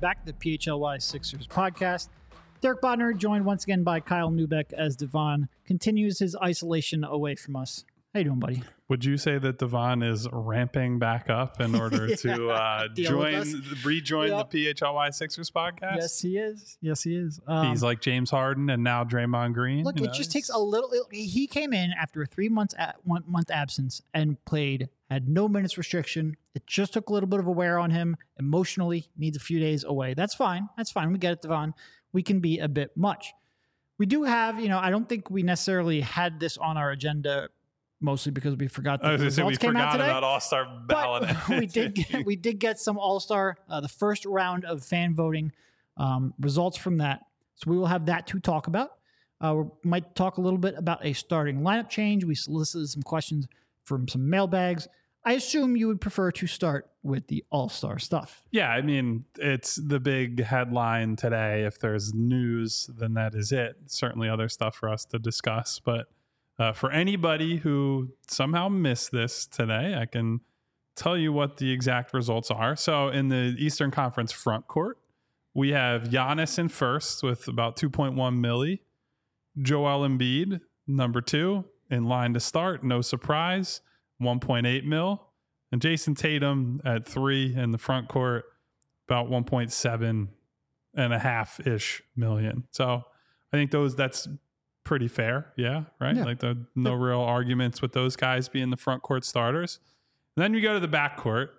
Back to the PHLY Sixers podcast. Derek Bodner joined once again by Kyle Neubeck as Devon continues his isolation away from us. How you doing, buddy? Would you say that Devon is ramping back up in order to uh, join, rejoin Yep. the PHLY Sixers podcast? Yes, he is. Yes, he is. Um, He's like James Harden and now Draymond Green. look, it know, just takes a little. it- he came in after a three months at one month absence and played. Had no minutes restriction. It just took a little bit of a wear on him emotionally. Needs a few days away. That's fine. That's fine. We get it, Devon. We can be a bit much. We do have, you know, I don't think we necessarily had this on our agenda, mostly because we forgot the gonna say we results came out today. about All Star ballot. We did get, we did get some All Star uh, the first round of fan voting um, results from that. So we will have that to talk about. Uh, we might talk a little bit about a starting lineup change. We solicited some questions from some mailbags. I assume you would prefer to start with the All Star stuff. Yeah, I mean, it's the big headline today. If there's news, then that is it. Certainly other stuff for us to discuss. But uh, for anybody who somehow missed this today, I can tell you what the exact results are. So in the Eastern Conference front court, we have Giannis in first with about 2.1 milli. Joel Embiid, number two, in line to start. No surprise, 1.8 mil. And Jayson Tatum at three in the front court, about 1.7 and a half ish million. So I think those that's pretty fair. Yeah. Right. Yeah. Like the no real arguments with those guys being the front court starters. And then you go to the back court.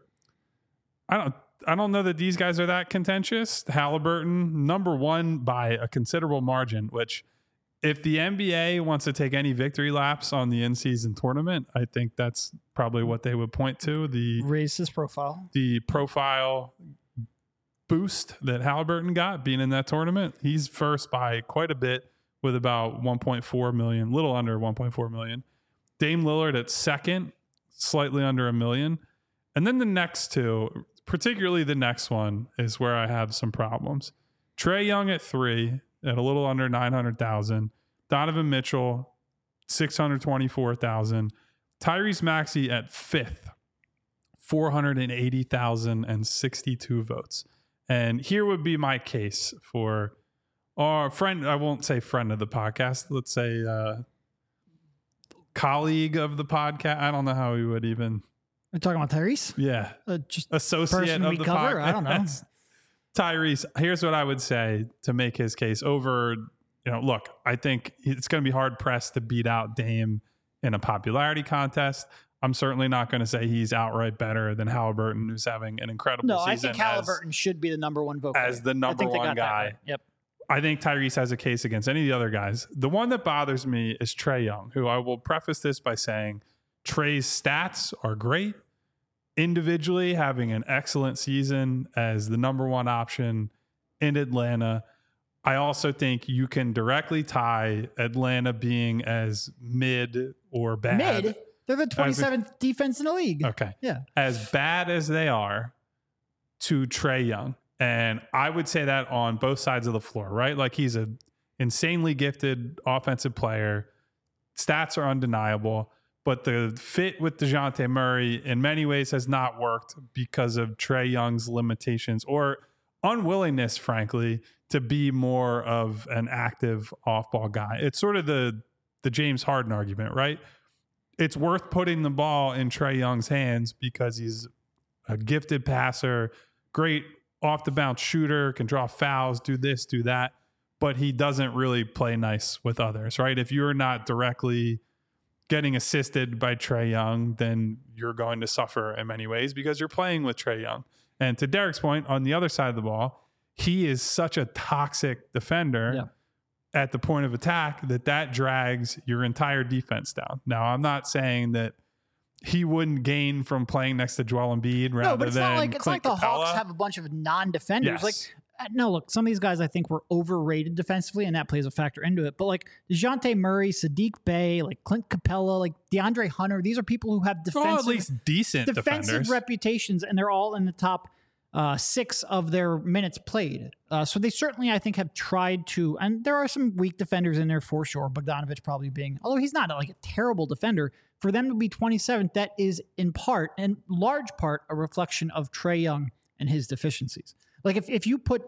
I don't I don't know that these guys are that contentious. Halliburton, number one by a considerable margin, which if the NBA wants to take any victory laps on the in-season tournament, I think that's probably what they would point to. The Raise his profile. the profile boost that Halliburton got being in that tournament. He's first by quite a bit with about 1.4 million, little under 1.4 million. Dame Lillard at second, slightly under a million. And then the next two, particularly the next one, is where I have some problems. Trae Young at three, at a little under 900,000. Donovan Mitchell, 624,000. Tyrese Maxey at fifth, 480,062 votes. And here would be my case for our friend, I won't say friend of the podcast, let's say uh, colleague of the podcast. I don't know how we would even, We're talking about Tyrese. yeah, Uh, just associate Person of we the cover? podcast. I don't know. Tyrese, here's what I would say to make his case over, you know, look, I think it's going to be hard pressed to beat out Dame in a popularity contest. I'm certainly not going to say he's outright better than Halliburton, who's having an incredible no. season. I think as- Halliburton should be the number one vote as the number one guy. right. Yep. I think Tyrese has a case against any of the other guys. The one that bothers me is Trae Young, who I will preface this by saying Trae's stats are great. Individually, having an excellent season as the number one option in Atlanta. I also think you can directly tie Atlanta being as mid or bad. Mid. They're the 27th defense in the league. Okay. Yeah. As bad as they are to Trae Young, and I would say that on both sides of the floor, right? Like he's an insanely gifted offensive player. Stats are undeniable, but the fit with Dejounte Murray in many ways has not worked because of Trae Young's limitations or unwillingness, frankly, to be more of an active off-ball guy. It's sort of the the James Harden argument, right? It's worth putting the ball in Trae Young's hands because he's a gifted passer, great off the bounce shooter, can draw fouls, do this, do that, but he doesn't really play nice with others, right? If you're not directly getting assisted by Trae Young, then you're going to suffer in many ways because you're playing with Trae Young. And to Derek's point, on the other side of the ball, he is such a toxic defender Yeah. at the point of attack that that drags your entire defense down. Now, I'm not saying that he wouldn't gain from playing next to Joel Embiid rather No, but it's than not like it's Clint like the Capela. Hawks have a bunch of non-defenders. Yes. Like no, look, some of these guys I think were overrated defensively, and that plays a factor into it. But like Dejounte Murray, Sadiq Bey, like Clint Capela, like DeAndre Hunter, these are people who have defensive at least decent defensive defenders. reputations, and they're all in the top uh, six of their minutes played. Uh, so they certainly, I think, have tried to. And there are some weak defenders in there for sure. Bogdanovich probably being, although he's not like a terrible defender. For them to be 27th, that is in part and large part a reflection of Trae Young and his deficiencies. Like if, if you put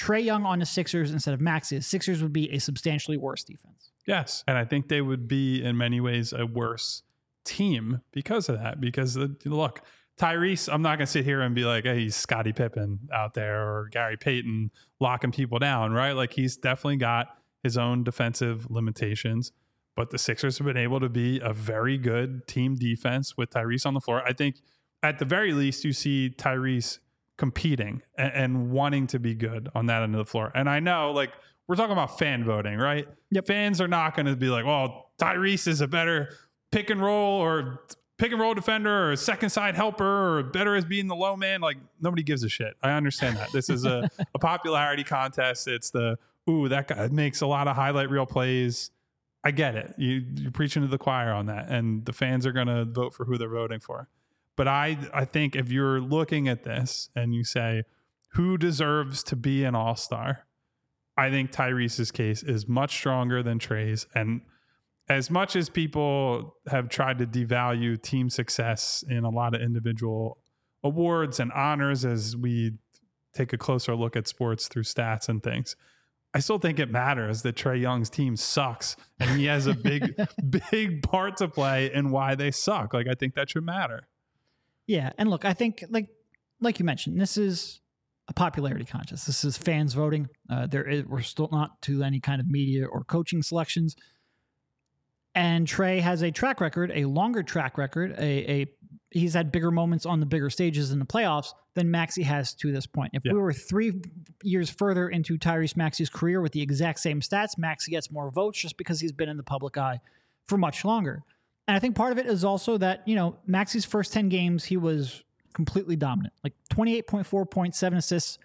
Trae Young on the Sixers instead of the Sixers would be a substantially worse defense. Yes. And I think they would be, in many ways, a worse team because of that. Because, look, Tyrese, I'm not going to sit here and be like, hey, he's Scottie Pippen out there or Gary Payton locking people down, right? Like, he's definitely got his own defensive limitations. But the Sixers have been able to be a very good team defense with Tyrese on the floor. I think at the very least, you see Tyrese competing and, and wanting to be good on that end of the floor. And I know, like, we're talking about fan voting, right? Yep. Fans are not going to be like, well, Tyrese is a better pick and roll or pick and roll defender or second side helper or better as being the low man. Like, nobody gives a shit. I understand that. This is a, a popularity contest. It's the, ooh, that guy makes a lot of highlight reel plays. I get it. You, you're preaching to the choir on that, and the fans are going to vote for who they're voting for. But I, I think if you're looking at this and you say, who deserves to be an all star, I think Tyrese's case is much stronger than Trae's. And as much as people have tried to devalue team success in a lot of individual awards and honors as we take a closer look at sports through stats and things, I still think it matters that Trae Young's team sucks and he has a big, big part to play in why they suck. Like, I think that should matter. Yeah, and look, I think like like you mentioned, this is a popularity contest. This is fans voting. Uh, there is we're still not to any kind of media or coaching selections. And Trae has a track record, a longer track record, a, a he's had bigger moments on the bigger stages in the playoffs than Maxey has to this point. If Yeah. we were three years further into Tyrese Maxey's career with the exact same stats, Maxey gets more votes just because he's been in the public eye for much longer. And I think part of it is also that, you know, Maxey's first 10 games, he was completely dominant. Like 28.4 points, seven assists,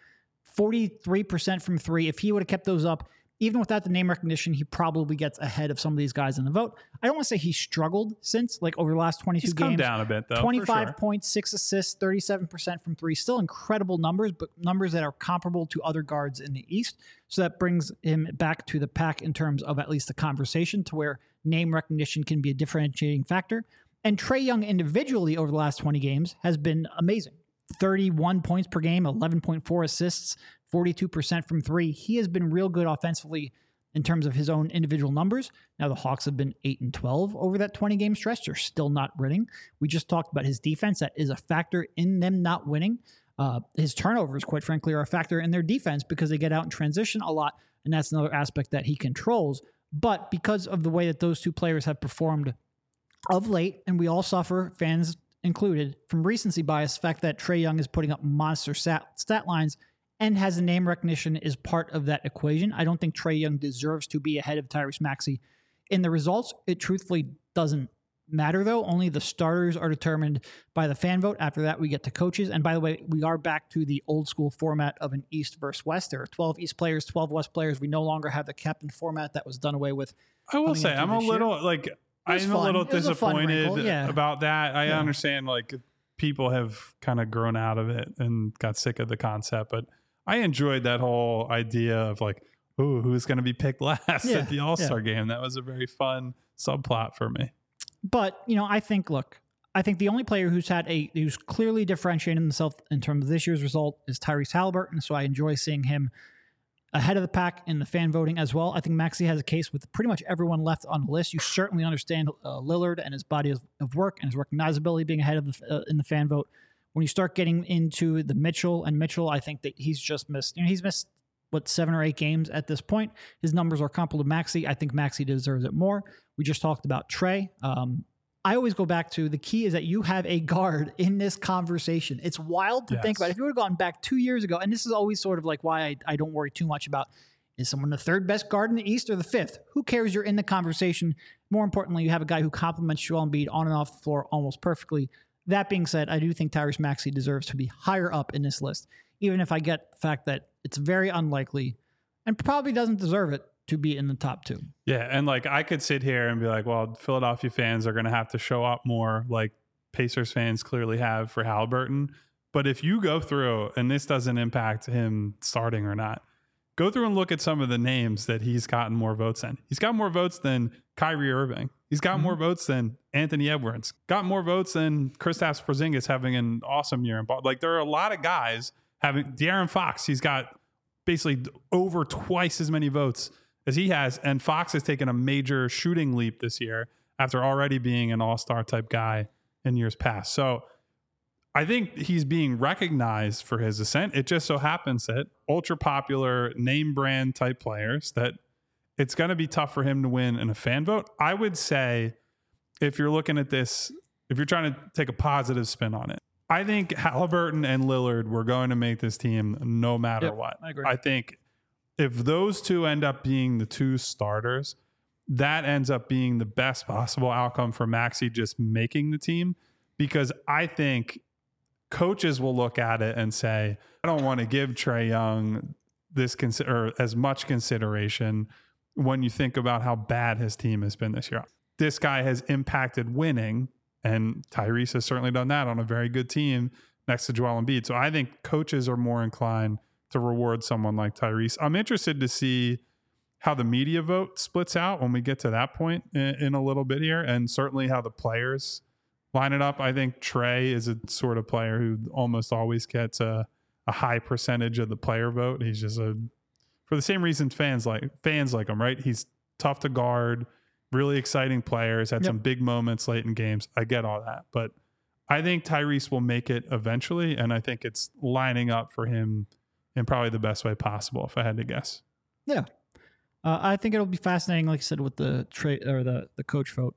43% from three. If he would have kept those up, even without the name recognition, he probably gets ahead of some of these guys in the vote. I don't want to say he struggled since, like over the last 22 He's games. down a bit, though. for 25 sure. points, six assists, 37% from three. Still incredible numbers, but numbers that are comparable to other guards in the East. So that brings him back to the pack in terms of at least the conversation to where name recognition can be a differentiating factor. And Trae Young individually over the last 20 games has been amazing 31 points per game, 11.4 assists, 42% from three. He has been real good offensively in terms of his own individual numbers. Now the Hawks have been 8 and 12 over that 20 game stretch. They're still not winning. We just talked about his defense. That is a factor in them not winning. Uh, his turnovers, quite frankly, are a factor in their defense because they get out in transition a lot. And that's another aspect that he controls. But because of the way that those two players have performed of late, and we all suffer, fans included, from recency bias, the fact that Trae Young is putting up monster stat, stat lines and has a name recognition is part of that equation. I don't think Trae Young deserves to be ahead of Tyrese Maxey in the results. It truthfully doesn't matter though. Only the starters are determined by the fan vote. After that, we get to coaches. And by the way, we are back to the old school format of an East versus West. There are 12 East players, 12 West players. We no longer have the captain format that was done away with. I will say, I'm a this year. little like I'm a fun. little a fun disappointed wrinkle, yeah. about that. I Yeah. understand like people have kind of grown out of it and got sick of the concept, but I enjoyed that whole idea of like, oh, who's going to be picked last Yeah, at the All Star game? That was a very fun subplot for me. But you know, I think look, I think the only player who's had a who's clearly differentiated himself in terms of this year's result is Tyrese Halliburton. So I enjoy seeing him ahead of the pack in the fan voting as well. I think Maxey has a case with pretty much everyone left on the list. You certainly understand uh, Lillard and his body of, of work and his recognizability being ahead of the uh, in the fan vote. When you start getting into the Mitchell and Mitchell, I think that he's just missed. You know, he's missed what seven or eight games at this point. His numbers are comparable to Maxey. I think Maxey deserves it more. We just talked about Trae. Um, I always go back to the key is that you have a guard in this conversation. It's wild to think about. If you would have gone back two years ago, and this is always sort of like why I, I don't worry too much about is someone the third best guard in the East or the fifth? Who cares? You're in the conversation. More importantly, you have a guy who complements Joel Embiid on and off the floor almost perfectly. That being said, I do think Tyrese Maxey deserves to be higher up in this list, even if I get the fact that it's very unlikely and probably doesn't deserve it to be in the top two. Yeah, and like I could sit here and be like, well, Philadelphia fans are going to have to show up more, like Pacers fans clearly have for Halliburton. But if you go through, and this doesn't impact him starting or not, go through and look at some of the names that he's gotten more votes than. He's got more votes than Kyrie Irving. He's got mm-hmm. more votes than Anthony Edwards. Got more votes than Kristaps Porzingis having an awesome year in ball. Like there are a lot of guys having De'Aaron Fox. He's got basically over twice as many votes as he has, and Fox has taken a major shooting leap this year after already being an all-star type guy in years past. So I think he's being recognized for his ascent. It just so happens that ultra popular name brand type players that it's going to be tough for him to win in a fan vote. I would say if you're looking at this, if you're trying to take a positive spin on it, I think Halliburton and Lillard were going to make this team no matter Yep, what. I agree. I think if those two end up being the two starters, that ends up being the best possible outcome for Maxey just making the team because I think coaches will look at it and say, I don't want to give Trae Young this consi- or as much consideration when you think about how bad his team has been this year. This guy has impacted winning, and Tyrese has certainly done that on a very good team next to Joel Embiid. So I think coaches are more inclined to reward someone like Tyrese. I'm interested to see how the media vote splits out when we get to that point in, in a little bit here, and certainly how the players line it up. I think Trae is a sort of player who almost always gets a, a high percentage of the player vote. He's just a for the same reason fans like fans like him, right? He's tough to guard, really exciting players, had Yep. some big moments late in games. I get all that, but I think Tyrese will make it eventually, and I think it's lining up for him in probably the best way possible. If I had to guess, Yeah. Uh, I think it'll be fascinating, like I said, with the trade or the the coach vote.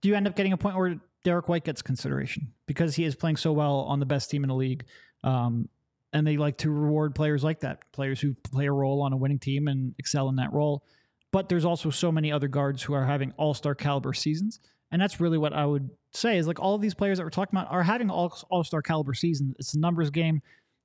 Do you end up getting a point where Derrick White gets consideration because he is playing so well on the best team in the league, um, and they like to reward players like that, players who play a role on a winning team and excel in that role. But there's also so many other guards who are having all star caliber seasons, and that's really what I would say is like all of these players that we're talking about are having all all star caliber seasons. It's a numbers game.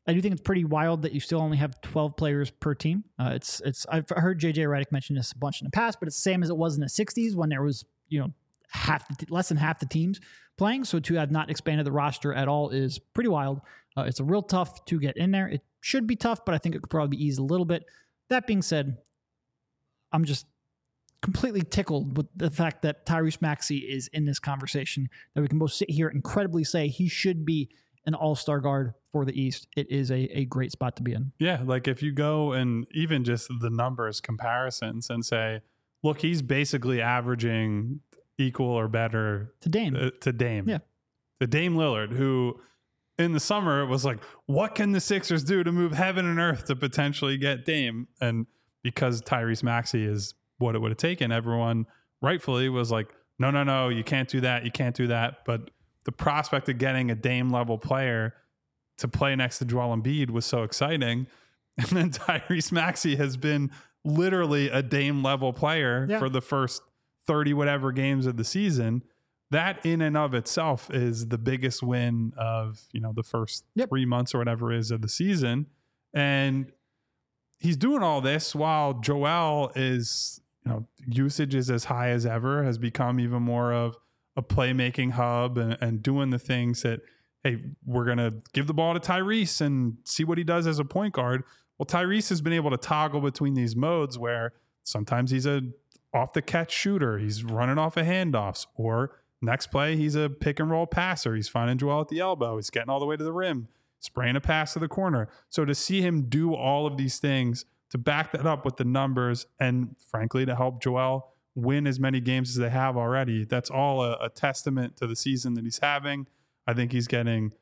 I do think it's pretty wild that you still only have 12 players per team. Uh, it's it's I've heard JJ Redick mention this a bunch in the past, but it's the same as it was in the 60s when there was you know half the, less than half the teams playing. So to have not expanded the roster at all is pretty wild. Uh, it's a real tough to get in there. It should be tough, but I think it could probably be eased a little bit. That being said, I'm just completely tickled with the fact that Tyrese Maxey is in this conversation. That we can both sit here and incredibly say he should be an all-star guard for the East. It is a, a great spot to be in. yeah, like if you go and even just the numbers comparisons and say, look, he's basically averaging equal or better To Dame. uh, to Dame. Yeah. To Dame Lillard, who in the summer was like, what can the Sixers do to move heaven and earth to potentially get Dame? And because Tyrese Maxey is what it would have taken, everyone rightfully was like, no, no, no, you can't do that. You can't do that. But the prospect of getting a Dame level player to play next to Joel Embiid was so exciting. And then Tyrese Maxey has been literally a Dame level player Yeah. for the first 30 whatever games of the season. That in and of itself is the biggest win of, you know, the first Yep. 3 months or whatever it is of the season. And he's doing all this while Joel is you know, usage is as high as ever, has become even more of a playmaking hub and, and doing the things that, hey, we're going to give the ball to Tyrese and see what he does as a point guard. Well, Tyrese has been able to toggle between these modes where sometimes he's a off the catch shooter, he's running off of handoffs, or next play, he's a pick and roll passer. He's finding Joel at the elbow, he's getting all the way to the rim, spraying a pass to the corner. So to see him do all of these things, to back that up with the numbers, and frankly, to help Joel win as many games as they have already, that's all a, a testament to the season that he's having. I think he's getting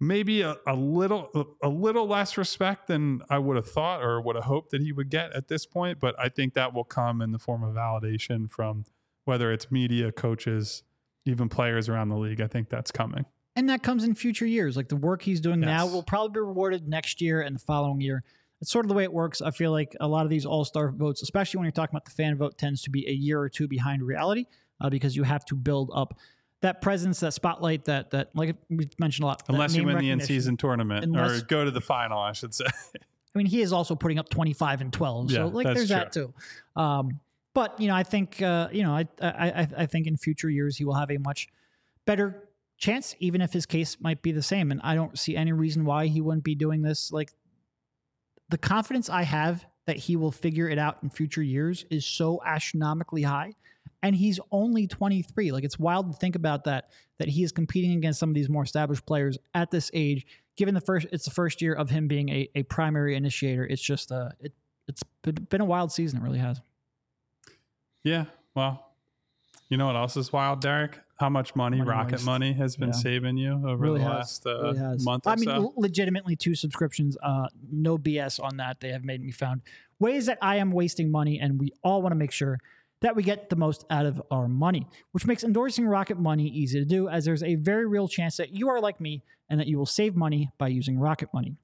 maybe a, a little a little less respect than I would have thought or would have hoped that he would get at this point. But I think that will come in the form of validation from whether it's media, coaches, even players around the league. I think that's coming. And that comes in future years. Like the work he's doing now will probably be rewarded next year and the following year. It's sort of the way it works. I feel like a lot of these all star votes, especially when you're talking about the fan vote, tends to be a year or two behind reality uh, because you have to build up that presence, that spotlight, that that like we mentioned a lot. Unless you win the in season tournament Unless- or go to the final, I should say. I mean, he is also putting up 25 and 12. Yeah, so like that's there's that too. Um, but you know, I think uh, you know, I I I think in future years he will have a much better chance, even if his case might be the same. And I don't see any reason why he wouldn't be doing this. Like the confidence I have that he will figure it out in future years is so astronomically high. And he's only 23. Like it's wild to think about that, that he is competing against some of these more established players at this age. Given the first, it's the first year of him being a, a primary initiator. It's just uh, it, it's been a wild season. It really has. Yeah. Well, you know what else is wild, Derek? How much money, Money Rocket waste. Money has been Yeah. saving you over Really the has. last uh, Really month or I mean, so? legitimately two subscriptions. Uh, no BS on that. They have made me found ways that I am wasting money, and we all want to make sure that we get the most out of our money, which makes endorsing Rocket Money easy to do, as there's a very real chance that you are like me and that you will save money by using Rocket Money.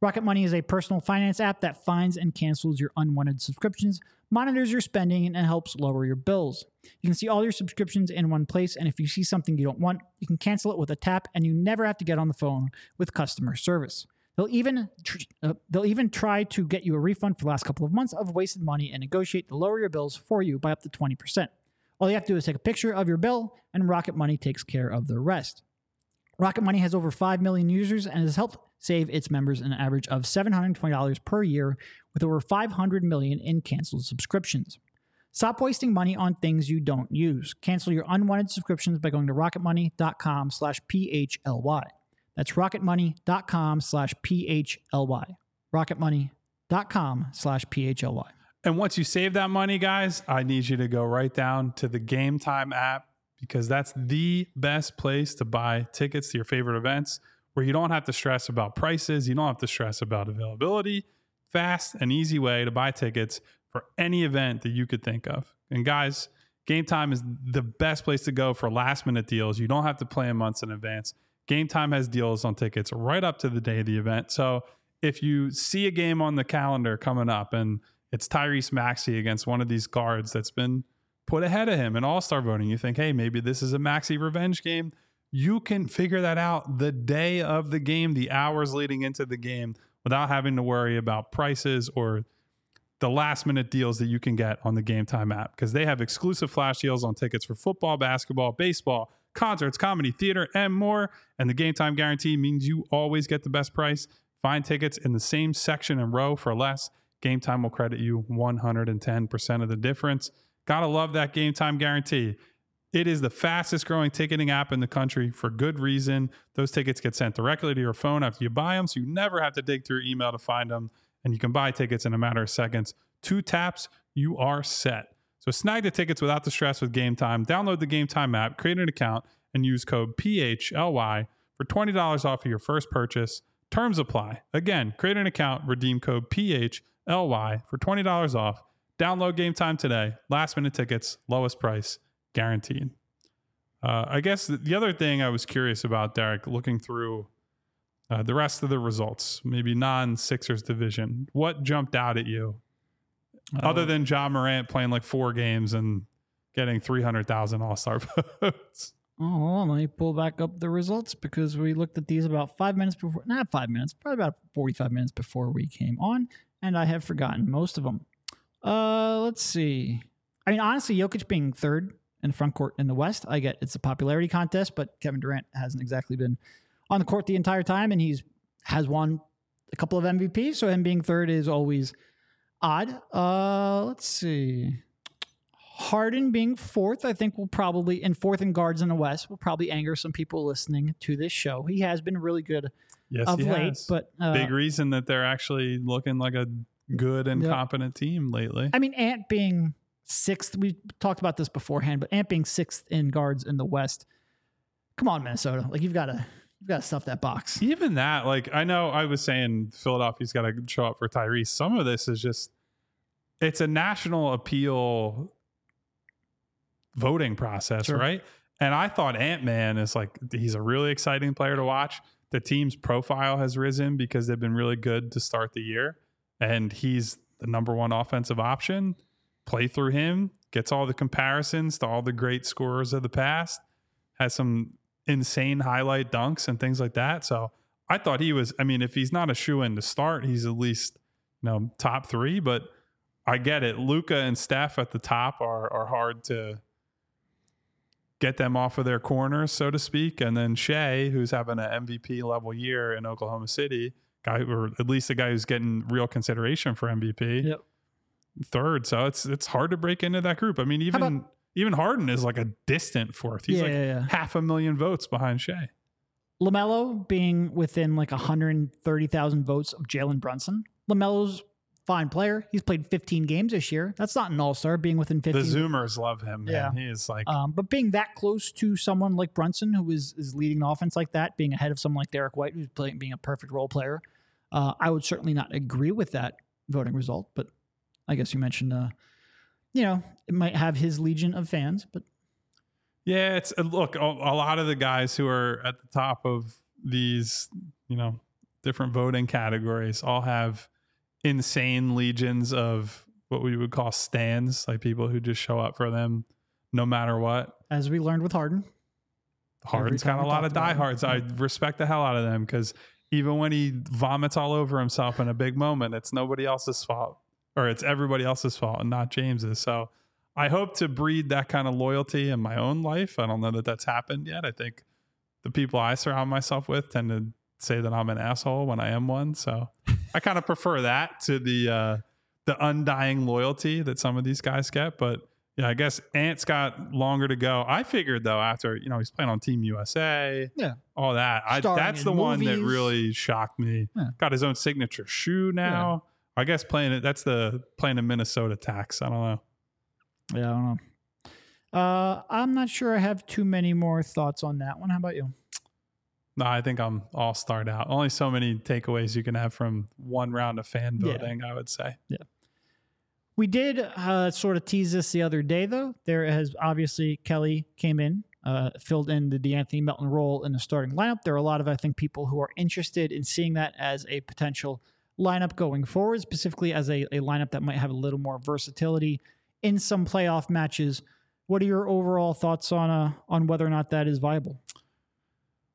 Rocket Money is a personal finance app that finds and cancels your unwanted subscriptions, monitors your spending, and helps lower your bills. You can see all your subscriptions in one place, and if you see something you don't want, you can cancel it with a tap, and you never have to get on the phone with customer service. They'll even tr- uh, they'll even try to get you a refund for the last couple of months of wasted money and negotiate to lower your bills for you by up to 20%. All you have to do is take a picture of your bill, and Rocket Money takes care of the rest. Rocket Money has over 5 million users and has helped save its members an average of $720 per year with over 500 million in canceled subscriptions. Stop wasting money on things you don't use. Cancel your unwanted subscriptions by going to rocketmoney.com slash PHLY. That's rocketmoney.com slash PHLY. Rocketmoney.com slash PHLY. And once you save that money, guys, I need you to go right down to the Game Time app because that's the best place to buy tickets to your favorite events where you don't have to stress about prices, you don't have to stress about availability. Fast and easy way to buy tickets for any event that you could think of. And guys, Game Time is the best place to go for last minute deals. You don't have to plan months in advance. Game Time has deals on tickets right up to the day of the event. So if you see a game on the calendar coming up and it's Tyrese Maxey against one of these guards that's been put ahead of him in All Star voting, you think, hey, maybe this is a Maxey revenge game. You can figure that out the day of the game, the hours leading into the game, without having to worry about prices or the last minute deals that you can get on the Game Time app because they have exclusive flash deals on tickets for football, basketball, baseball, concerts, comedy, theater, and more. And the Game Time guarantee means you always get the best price. Find tickets in the same section and row for less. Game Time will credit you 110% of the difference. Gotta love that Game Time guarantee. It is the fastest growing ticketing app in the country for good reason. Those tickets get sent directly to your phone after you buy them, so you never have to dig through email to find them. And you can buy tickets in a matter of seconds. Two taps, you are set. So snag the tickets without the stress with Game Time. Download the Game Time app, create an account, and use code PHLY for $20 off of your first purchase. Terms apply. Again, create an account, redeem code PHLY for $20 off. Download Game Time today. Last minute tickets, lowest price, guaranteed. Uh, I guess the other thing I was curious about, Derek, looking through uh, the rest of the results, maybe non Sixers division, what jumped out at you other than Ja Morant playing like four games and getting 300,000 All Star votes? Oh, hold on. Let me pull back up the results because we looked at these about five minutes before, not five minutes, probably about 45 minutes before we came on, and I have forgotten most of them. Uh, let's see. I mean, honestly, Jokic being third in the front court in the West, I get it's a popularity contest, but Kevin Durant hasn't exactly been on the court the entire time, and he's has won a couple of MVPs. So him being third is always odd. Uh, let's see. Harden being fourth, I think will probably and fourth in guards in the West will probably anger some people listening to this show. He has been really good Yes, of late, has. but uh, big reason that they're actually looking like a good and Yeah. competent team lately. I mean, Ant being sixth, we talked about this beforehand, but Ant being sixth in guards in the West. Come on, Minnesota. Like you've got to you've got to stuff that box. Even that, like I know I was saying Philadelphia's got to show up for Tyrese. Some of this is just it's a national appeal voting process, Sure. right? And I thought Ant Man is like he's a really exciting player to watch. The team's profile has risen because they've been really good to start the year, and he's the number one offensive option. Play through him, gets all the comparisons to all the great scorers of the past, has some insane highlight dunks and things like that. So I thought he was. I mean, if he's not a shoe in to start, he's at least you know top three. But I get it. Luka and Steph at the top are are hard to get them off of their corners, so to speak. And then Shai, who's having an MVP level year in Oklahoma City, guy or at least a guy who's getting real consideration for MVP, Yep. Third. So it's it's hard to break into that group. I mean, even about- even Harden is like a distant fourth. He's Yeah, like yeah, yeah. half a million votes behind Shai. Lamelo being within like 130,000 votes of Jalen Brunson. Lamelo's fine player. He's played 15 games this year. That's not an all star being within 15. The Zoomers love him. Man. Yeah. He is like Um, but being that close to someone like Brunson, who is is leading an offense like that, being ahead of someone like Derrick White, who's playing being a perfect role player, uh, I would certainly not agree with that voting result. But I guess you mentioned, uh, you know, it might have his legion of fans, but Yeah, it's uh, look a, a lot of the guys who are at the top of these, you know, different voting categories all have insane legions of what we would call stands, like people who just show up for them no matter what. as we learned with Harden, Harden's got a lot of diehards. I respect the hell out of them because even when he vomits all over himself in a big moment, it's nobody else's fault or it's everybody else's fault and not James's. So I hope to breed that kind of loyalty in my own life. I don't know that that's happened yet. I think the people I surround myself with tend to say that I'm an asshole when I am one. So I kind of prefer that to the uh, the undying loyalty that some of these guys get. But yeah, I guess Ant's got longer to go. I figured though, after you know he's playing on Team USA, Yeah. all that. I, that's the one that really shocked me. Yeah. Got his own signature shoe now. I guess playing it. That's the playing in Minnesota tax. I don't know. yeah, I don't know. Uh, I'm not sure I have too many more thoughts on that one. How about you? No, I think I'm all starred out. Only so many takeaways you can have from one round of fan Yeah. voting. I would say. Yeah. We did uh, sort of tease this the other day, though. There has obviously Kelly came in, uh, filled in the De'Anthony Melton role in the starting lineup. There are a lot of, I think, people who are interested in seeing that as a potential lineup going forward, specifically as a, a lineup that might have a little more versatility in some playoff matches. What are your overall thoughts on uh, on whether or not that is viable?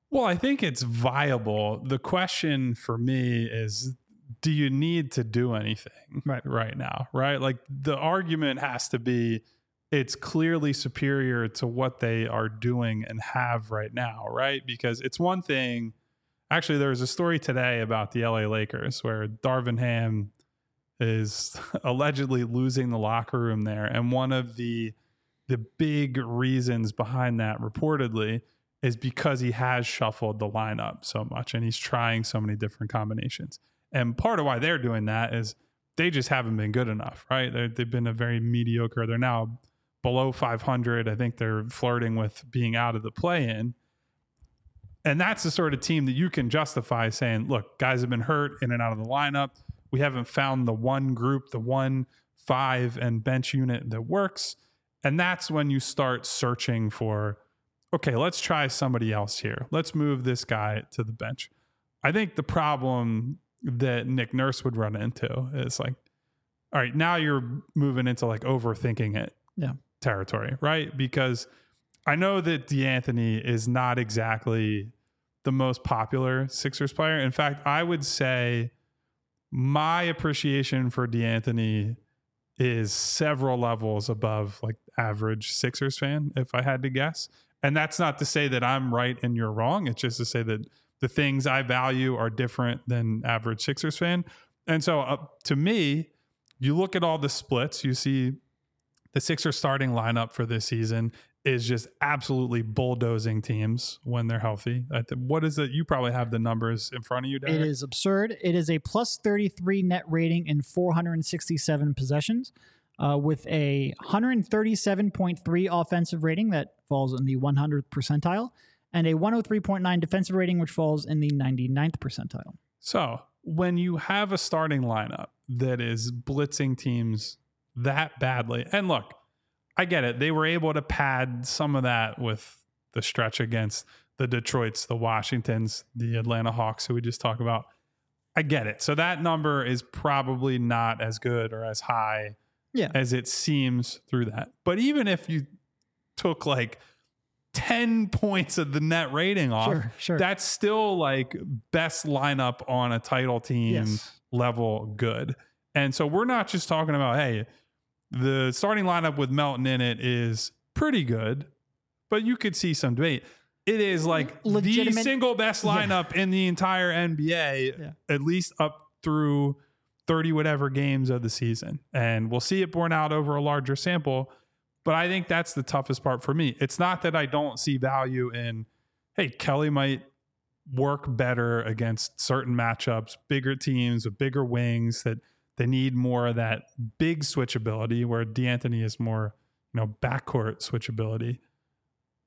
Well, I think it's viable. The question for me is do you need to do anything Right. right now, right? Like the argument has to be it's clearly superior to what they are doing and have right now, right? Because it's one thing actually there was a story today about the LA Lakers where Darvin Ham is allegedly losing the locker room there and one of the the big reasons behind that reportedly is because he has shuffled the lineup so much and he's trying so many different combinations. And part of why they're doing that is they just haven't been good enough, right? they they've been a very mediocre. They're now below 500. I think they're flirting with being out of the play in. And that's the sort of team that you can justify saying, look, guys have been hurt in and out of the lineup. We haven't found the one group, the one five and bench unit that works. And that's when you start searching for, okay, let's try somebody else here. Let's move this guy to the bench. I think the problem that Nick Nurse would run into is like, all right, now you're moving into like overthinking it Yeah. territory, right? Because I know that De'Anthony is not exactly the most popular Sixers player. In fact, I would say my appreciation for De'Anthony is several levels above like average Sixers fan, if I had to guess. And that's not to say that I'm right and you're wrong. It's just to say that the things I value are different than average Sixers fan. And so, uh, to me, you look at all the splits, you see the Sixers starting lineup for this season is just absolutely bulldozing teams when they're healthy. What is it? You probably have the numbers in front of you, Derek. It is absurd. It is a plus 33 net rating in 467 possessions. Uh, with a 137.3 offensive rating that falls in the 100th percentile, and a 103.9 defensive rating, which falls in the 99th percentile. So, when you have a starting lineup that is blitzing teams that badly, and look, I get it. They were able to pad some of that with the stretch against the Detroits, the Washingtons, the Atlanta Hawks, who we just talked about. I get it. So that number is probably not as good or as high yeah. as it seems through that. But even if you took like 10 points of the net rating off, sure, sure. that's still like best lineup on a title team Yes. level good. And so we're not just talking about, hey, the starting lineup with Melton in it is pretty good, but you could see some debate. It is mm-hmm. like the single best Yeah. lineup in the entire NBA, Yeah. at least up through 30 whatever games of the season. And we'll see it borne out over a larger sample. But I think that's the toughest part for me. It's not that I don't see value in, hey, Kelly might work better against certain matchups, bigger teams with bigger wings that they need more of that big switchability where De'Anthony is more, you know, backcourt switchability.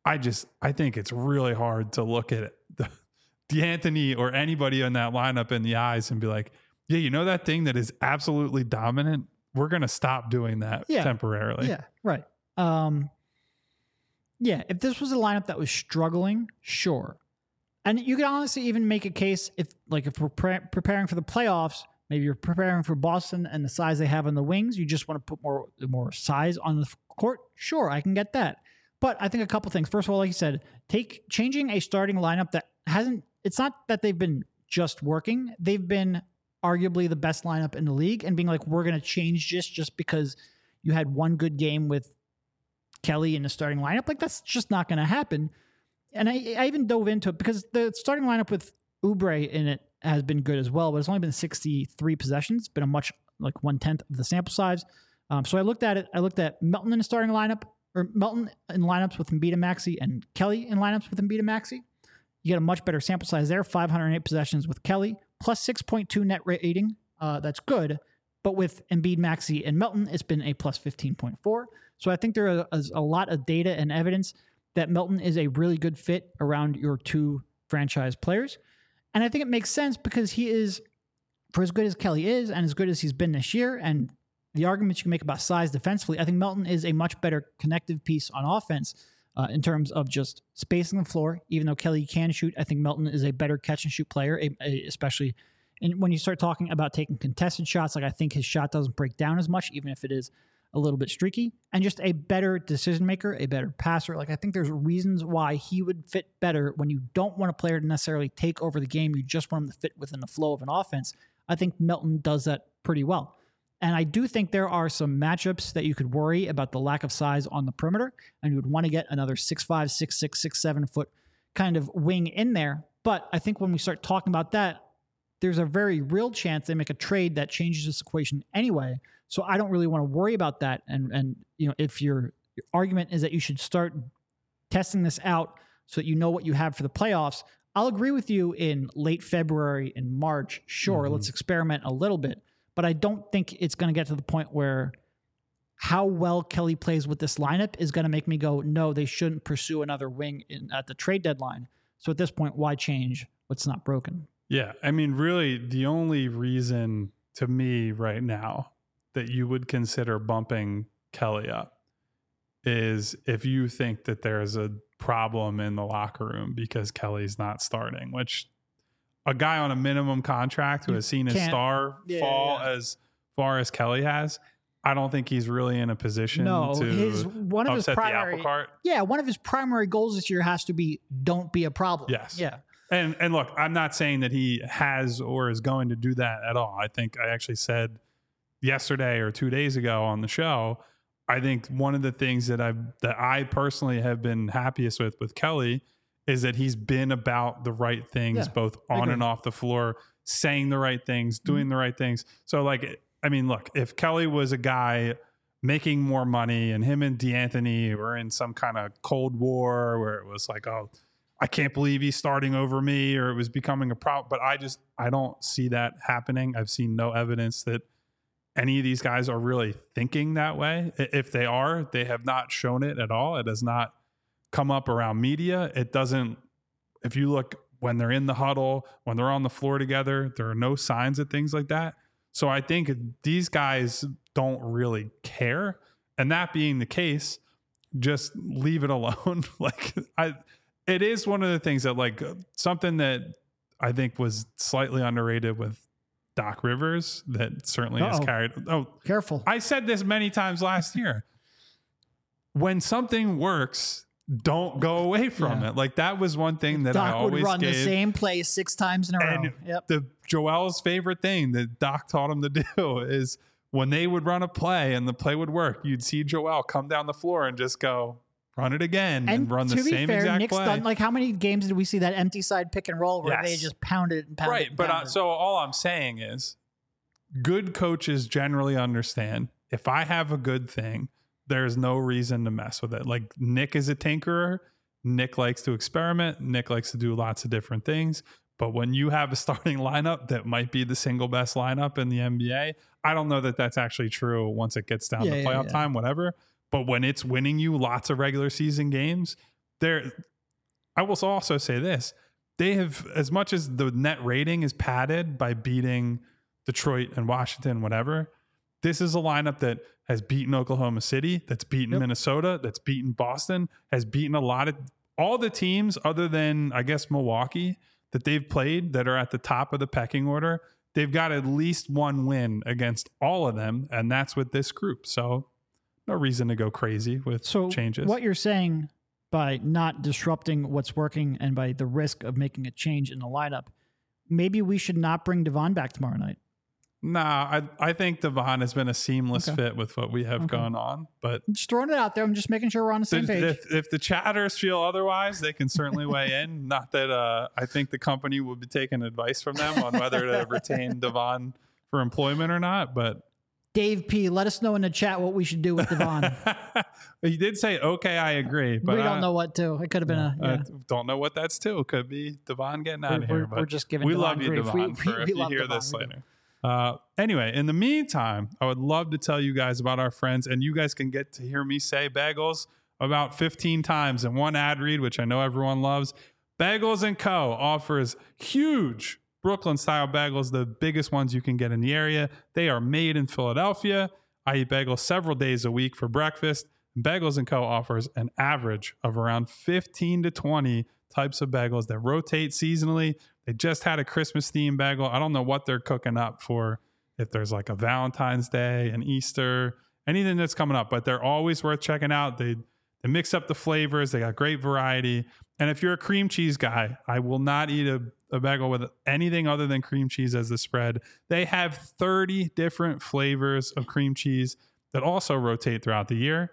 I just I think it's really hard to look at the De'Anthony or anybody in that lineup in the eyes and be like, yeah, you know that thing that is absolutely dominant? We're gonna stop doing that Yeah. temporarily. Yeah, right. Um, yeah, if this was a lineup that was struggling, sure. And you could honestly even make a case if, like, if we're pre- preparing for the playoffs, maybe you're preparing for Boston and the size they have on the wings, you just want to put more more size on the court. Sure, I can get that. But I think a couple things. First of all, like you said, take changing a starting lineup that hasn't. It's not that they've been just working; they've been arguably the best lineup in the league, and being like, we're going to change this just because you had one good game with Kelly in the starting lineup. Like that's just not going to happen. And I, I even dove into it because the starting lineup with Oubre in it has been good as well, but it's only been 63 possessions, been a much like one tenth of the sample size. Um, so I looked at it. I looked at Melton in the starting lineup, or Melton in lineups with Embiid and Maxey, and Kelly in lineups with Embiid and Maxey. You get a much better sample size there. 508 possessions with Kelly, plus 6.2 net rating. Uh, that's good. But with Embiid, Maxey, and Melton, it's been a plus 15.4. So I think there is a lot of data and evidence that Melton is a really good fit around your two franchise players. And I think it makes sense because he is, for as good as Kelly is and as good as he's been this year, and the arguments you can make about size defensively, I think Melton is a much better connective piece on offense uh, in terms of just spacing the floor. Even though Kelly can shoot, I think Melton is a better catch and shoot player, a- a- especially and when you start talking about taking contested shots, like I think his shot doesn't break down as much, even if it is a little bit streaky, and just a better decision maker, a better passer. Like I think there's reasons why he would fit better when you don't want a player to necessarily take over the game. You just want him to fit within the flow of an offense. I think Melton does that pretty well. And I do think there are some matchups that you could worry about the lack of size on the perimeter, and you would want to get another six five, six six, six seven foot kind of wing in there. But I think when we start talking about that, there's a very real chance they make a trade that changes this equation anyway. So I don't really want to worry about that. And and you know, if your, your argument is that you should start testing this out so that you know what you have for the playoffs, I'll agree with you in late February and March. Sure, Mhm. let's experiment a little bit, but I don't think it's going to get to the point where how well Kelly plays with this lineup is going to make me go, no, they shouldn't pursue another wing in, at the trade deadline. So at this point, why change what's not broken? Yeah. I mean, really, the only reason to me right now that you would consider bumping Kelly up is if you think that there's a problem in the locker room because Kelly's not starting, which a guy on a minimum contract who You has seen his star Yeah, fall yeah. as far as Kelly has, I don't think he's really in a position No, to his one of his primary apple cart. yeah one of his primary goals this year has to be don't be a problem. Yes. Yeah. And and look, I'm not saying that he has or is going to do that at all. I think I actually said yesterday or two days ago on the show, I think one of the things that I that I personally have been happiest with with Kelly is that he's been about the right things Yeah, both on and off the floor, saying the right things, mm-hmm. doing the right things. So like I mean, look, if Kelly was a guy making more money and him and De'Anthony were in some kind of cold war where it was like, oh, I can't believe he's starting over me or it was becoming a problem. But I just I don't see that happening. I've seen no evidence that any of these guys are really thinking that way. If they are, they have not shown it at all. It has not come up around media. It doesn't, if you look when they're in the huddle, when they're on the floor together, there are no signs of things like that. So I think these guys don't really care. And that being the case, just leave it alone. like I it is one of the things that like something that I think was slightly underrated with Doc Rivers that certainly has Uh-oh. carried oh Careful. I said this many times last year. When something works, don't go away from Yeah. it. Like that was one thing that I Doc would run gave. the same play six times in a row. Yep. the Joel's favorite thing that Doc taught him to do is when they would run a play and the play would work, you'd see Joel come down the floor and just go run it again and, And run to the be same fair, exact Nick's play. done like how many games did we see that empty side pick and roll where they just pounded it and pounded? It. Right, but uh, pounded? so all I'm saying is, good coaches generally understand if I have a good thing, there's no reason to mess with it. Like Nick is a tinkerer. Nick likes to experiment. Nick likes to do lots of different things. But when you have a starting lineup that might be the single best lineup in the NBA, I don't know that that's actually true once it gets down Yeah, to yeah, playoff yeah. time, whatever. But when it's winning you lots of regular season games, there, I will also say this: they have as much as the net rating is padded by beating Detroit and Washington, whatever. This is a lineup that has beaten Oklahoma City, that's beaten Yep. Minnesota, that's beaten Boston, has beaten a lot of all the teams other than I guess Milwaukee that they've played that are at the top of the pecking order. They've got at least one win against all of them, and that's with this group. So no reason to go crazy with so changes. what you're saying by not disrupting what's working and by the risk of making a change in the lineup, maybe we should not bring Devon back tomorrow night. Nah, I I think Devon has been a seamless Okay. fit with what we have Okay. going on. But I'm just throwing it out there. I'm just making sure we're on the same page. if, if the chatters feel otherwise, they can certainly weigh in. Not that uh, I think the company will be taking advice from them on whether to retain Devon for employment or not. But Dave P, let us know in the chat what we should do with Devon. he did say, "Okay, I agree," but we don't know what to. It could have been a. Yeah. don't know what that's too. Could be Devon getting out We're, of here. we're, but we're just giving. we Devon love you, grief. Devon. We, for we, if we you love hear Devon. this later. Uh, anyway, in the meantime, I would love to tell you guys about our friends, and you guys can get to hear me say bagels about 15 times in one ad read, which I know everyone loves. Bagels and Co. offers huge Brooklyn style bagels, the biggest ones you can get in the area. They are made in Philadelphia. I eat bagels several days a week for breakfast. Bagels and Co. offers an average of around 15 to 20 types of bagels that rotate seasonally. They just had a Christmas themed bagel. I don't know what they're cooking up for if there's like a Valentine's Day an Easter, anything that's coming up, but they're always worth checking out. They they mix up the flavors, they got great variety. And if you're a cream cheese guy, I will not eat a, a bagel with anything other than cream cheese as the spread. They have 30 different flavors of cream cheese that also rotate throughout the year.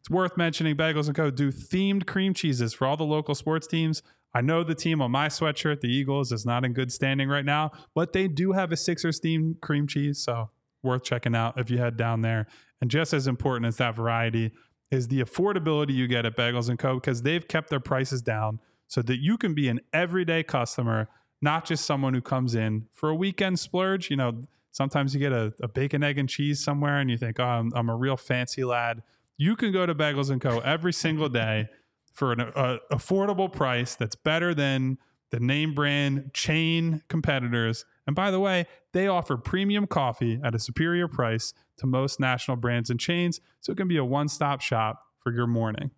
It's worth mentioning Bagels and Co. do themed cream cheeses for all the local sports teams. I know the team on my sweatshirt, the Eagles, is not in good standing right now, but they do have a Sixers themed cream cheese, so worth checking out if you head down there. And just as important as that variety is the affordability you get at Bagels and Co. because they've kept their prices down so that you can be an everyday customer, not just someone who comes in for a weekend splurge. You know, sometimes you get a, a bacon, egg, and cheese somewhere and you think, oh, I'm, I'm a real fancy lad. You can go to Bagels and Co. every single day for an uh, affordable price that's better than the name brand chain competitors. And by the way, they offer premium coffee at a superior price to most national brands and chains, so it can be a one-stop shop for your morning.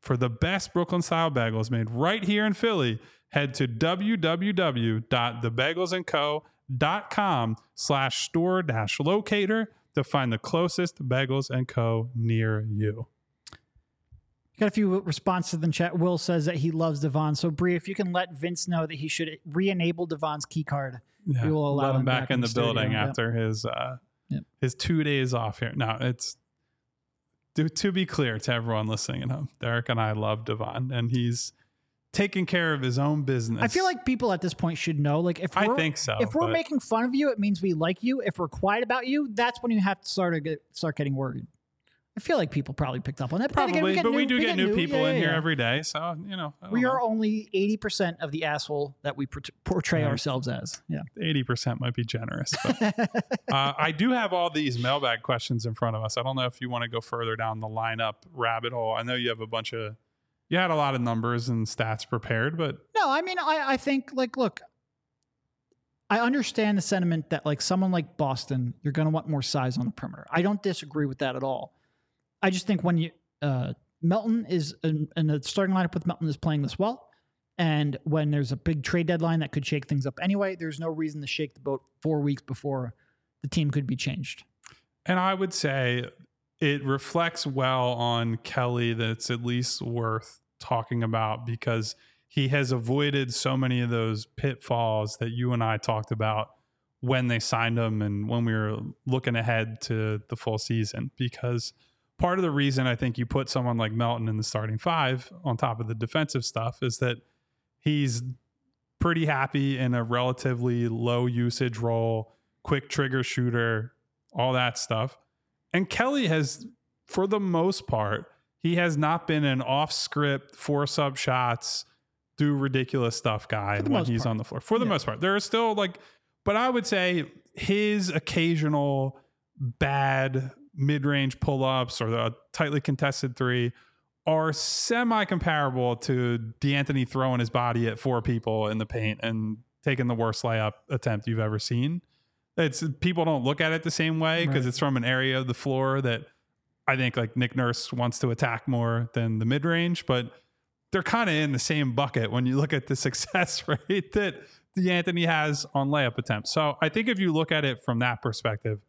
For the best Brooklyn style bagels made right here in Philly, head to www.thebagelsandco.com slash store dash locator to find the closest Bagels and Co. near you. Got a few responses in the chat. Will says that he loves Devon. So Bree, if you can let Vince know that he should re-enable Devon's key card. Yeah, We will allow him him back, back in in the, the building after his uh, Yep. his two days off here. Now it's to, to be clear to everyone listening at home, Derek and I love Devon, and he's taking care of his own business. I feel like people at this point should know. Like if I think so. if we're but making fun of you, it means we like you. If we're quiet about you, that's when you have to start to get, start getting worried. I feel like people probably picked up on that. Probably, get but new- we do get new people yeah, in yeah, here yeah. every day, so you know, We know. are only eighty percent of the asshole that we portray ourselves as. Yeah. eighty percent might be generous. But, uh, I do have all these mailbag questions in front of us. I don't know if you want to go further down the lineup rabbit hole. I know you have a bunch of, you had a lot of numbers and stats prepared, but No, I mean, I, I think like, look, I understand the sentiment that like someone like Boston, you're going to want more size on the perimeter. I don't disagree with that at all. I just think when you uh, Melton is in, in the starting lineup with Melton is playing this well, and when there's a big trade deadline that could shake things up anyway, there's no reason to shake the boat four weeks before the team could be changed. And I would say it reflects well on Kelly that it's at least worth talking about because he has avoided so many of those pitfalls that you and I talked about when they signed him and when we were looking ahead to the full season. Because part of the reason I think you put someone like Melton in the starting five on top of the defensive stuff is that he's pretty happy in a relatively low usage role, quick trigger shooter, all that stuff. And Kelly has, for the most part, he has not been an off script, four sub shots, do ridiculous stuff guy when he's part. on the floor. For the Yeah. most part, there are still like, but I would say his occasional bad mid range pull ups or the tightly contested three are semi comparable to De'Anthony throwing his body at four people in the paint and taking the worst layup attempt you've ever seen. It's people don't look at it the same way because Right. it's from an area of the floor that I think like Nick Nurse wants to attack more than the mid range, but they're kind of in the same bucket when you look at the success rate that De'Anthony has on layup attempts. So I think if you look at it from that perspective,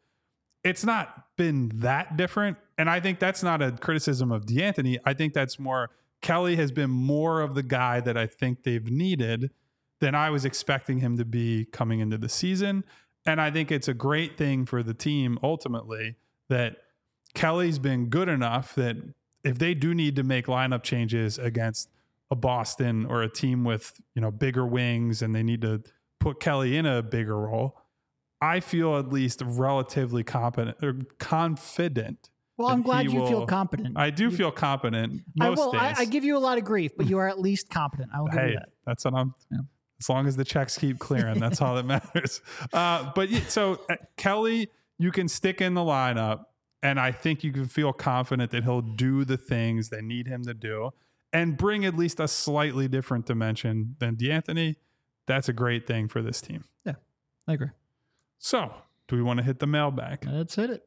it's not been that different. And I think that's not a criticism of De'Anthony. I think that's more Kelly has been more of the guy that I think they've needed than I was expecting him to be coming into the season. And I think it's a great thing for the team ultimately that Kelly's been good enough that if they do need to make lineup changes against a Boston or a team with, you know, bigger wings and they need to put Kelly in a bigger role, I feel at least relatively competent or confident. Well, I'm glad you feel competent. I do feel competent I most will. days. I, I give you a lot of grief, but you are at least competent. I will give hey, you that. that's what I'm. Yeah. As long as the checks keep clearing, that's all that matters. Uh, but so uh, Kelly, you can stick in the lineup, and I think you can feel confident that he'll do the things they need him to do, and bring at least a slightly different dimension than De'Anthony. That's a great thing for this team. Yeah, I agree. So, do we want to hit the mailbag? Let's hit it.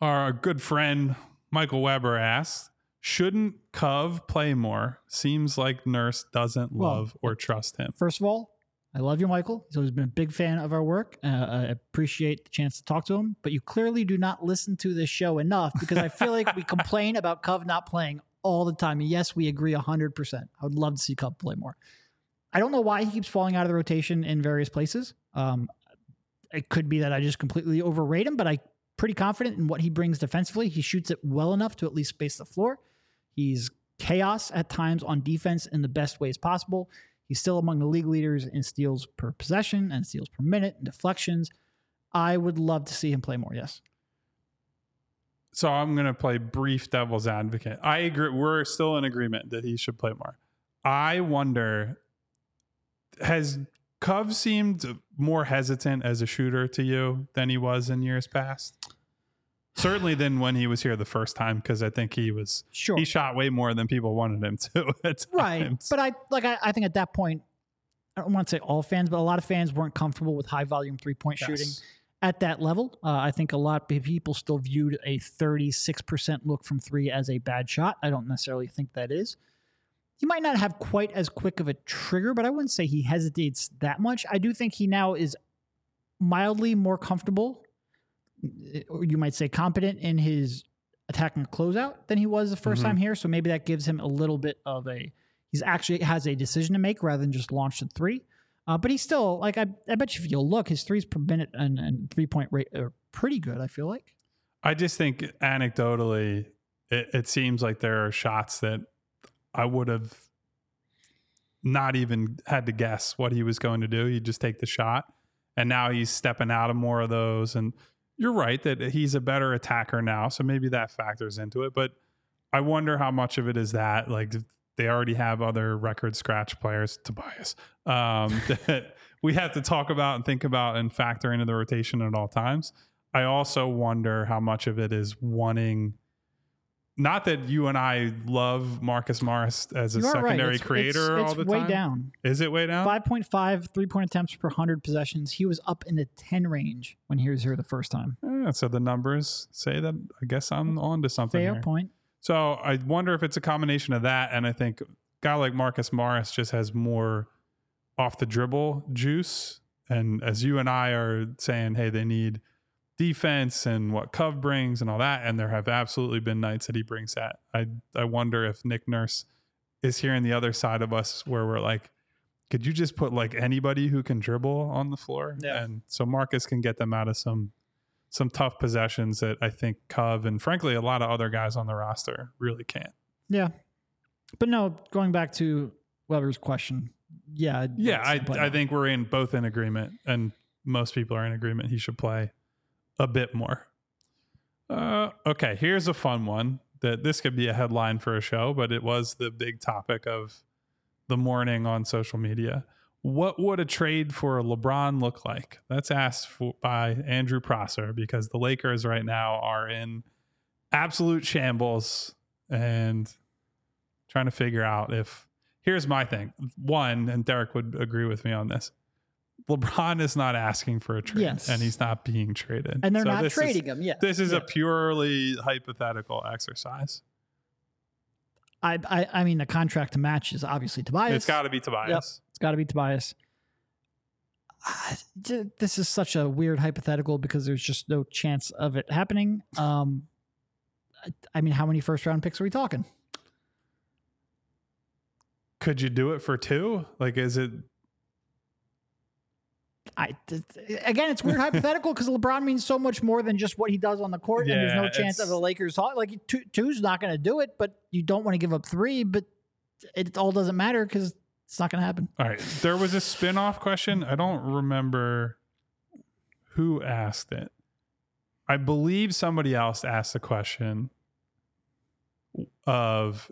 Our good friend Michael Weber asks, shouldn't Cove play more? Seems like Nurse doesn't Well, love or trust him. First of all, I love you, Michael. He's always been a big fan of our work. Uh, I appreciate the chance to talk to him, but you clearly do not listen to this show enough because I feel like we complain about Cove not playing all the time. Yes, we agree 100%. I would love to see Cove play more. I don't know why he keeps falling out of the rotation in various places. Um, it could be that I just completely overrate him, but I'm pretty confident in what he brings defensively. He shoots it well enough to at least space the floor. He's chaos at times on defense in the best ways possible. He's still among the league leaders in steals per possession and steals per minute and deflections. I would love to see him play more. Yes. So I'm going to play brief devil's advocate. I agree. We're still in agreement that he should play more. I wonder, has Cove seemed more hesitant as a shooter to you than he was in years past? Certainly than when he was here the first time, because I think he was Sure. he shot way more than people wanted him to. At right. But I like I, I think at that point, I don't want to say all fans, but a lot of fans weren't comfortable with high volume three point Yes. shooting at that level. Uh, I think a lot of people still viewed a 36% look from three as a bad shot. I don't necessarily think that is. He might not have quite as quick of a trigger, but I wouldn't say he hesitates that much. I do think he now is mildly more comfortable, or you might say competent in his attacking closeout than he was the 1st Mhm. time here. So maybe that gives him a little bit of a he's actually has a decision to make rather than just launch at three. Uh, but he's still like I, I bet you if you look, his threes per minute and, and three point rate are pretty good. I feel like. I just think anecdotally, it, it seems like there are shots that I would have not even had to guess what he was going to do. He'd just take the shot, and now he's stepping out of more of those. And you're right that he's a better attacker now, so maybe that factors into it. But I wonder how much of it is that like they already have other record scratch players, Tobias, um, that we have to talk about and think about and factor into the rotation at all times. I also wonder how much of it is wanting. Not that you and I love Marcus Morris as a You are right. secondary It's- creator it's, all the it's way time. down. Is it way down? 5.5 three point attempts per 100 possessions. He was up in the 10 range when he was here the first time. Yeah, so the numbers say that. I guess I'm on to something. Fair here. point. So I wonder if it's a combination of that, and I think a guy like Marcus Morris just has more off the dribble juice. And as you and I are saying, hey, they need defense and what Cove brings and all that, and there have absolutely been nights that he brings that. I I wonder if Nick Nurse is hearing the other side of us where we're like, could you just put like anybody who can dribble on the floor? Yeah. And so Marcus can get them out of some some tough possessions that I think Cove and frankly a lot of other guys on the roster really can't. Yeah. But no, going back to Weber's question. Yeah. Yeah, I I think we're in both in agreement, and most people are in agreement. He should play a bit more. Uh, okay, here's a fun one that this could be a headline for a show, but it was the big topic of the morning on social media. What would a trade for LeBron look like? That's asked for, by Andrew Prosser because the Lakers right now are in absolute shambles and trying to figure out if. Here's my thing. One, and Derek would agree with me on this. LeBron is not asking for a trade, Yes. and he's not being traded, and they're So not this is- trading him. Yeah. this is Yeah. a purely hypothetical exercise. I, I I mean the contract to match is obviously Tobias. It's got to be Tobias. It's got to be Tobias. J- This is such a weird hypothetical because there's just no chance of it happening. Um, I mean, how many first round picks are we talking? Could you do it for two? Like, is it? I again, it's weird hypothetical because LeBron means so much more than just what he does on the court, and there's no chance of the Lakers. Like two, two's not going to do it, but you don't want to give up three. But it all doesn't matter because it's not going to happen. All right. There was a spin off question. I don't remember who asked it. I believe somebody else asked the question of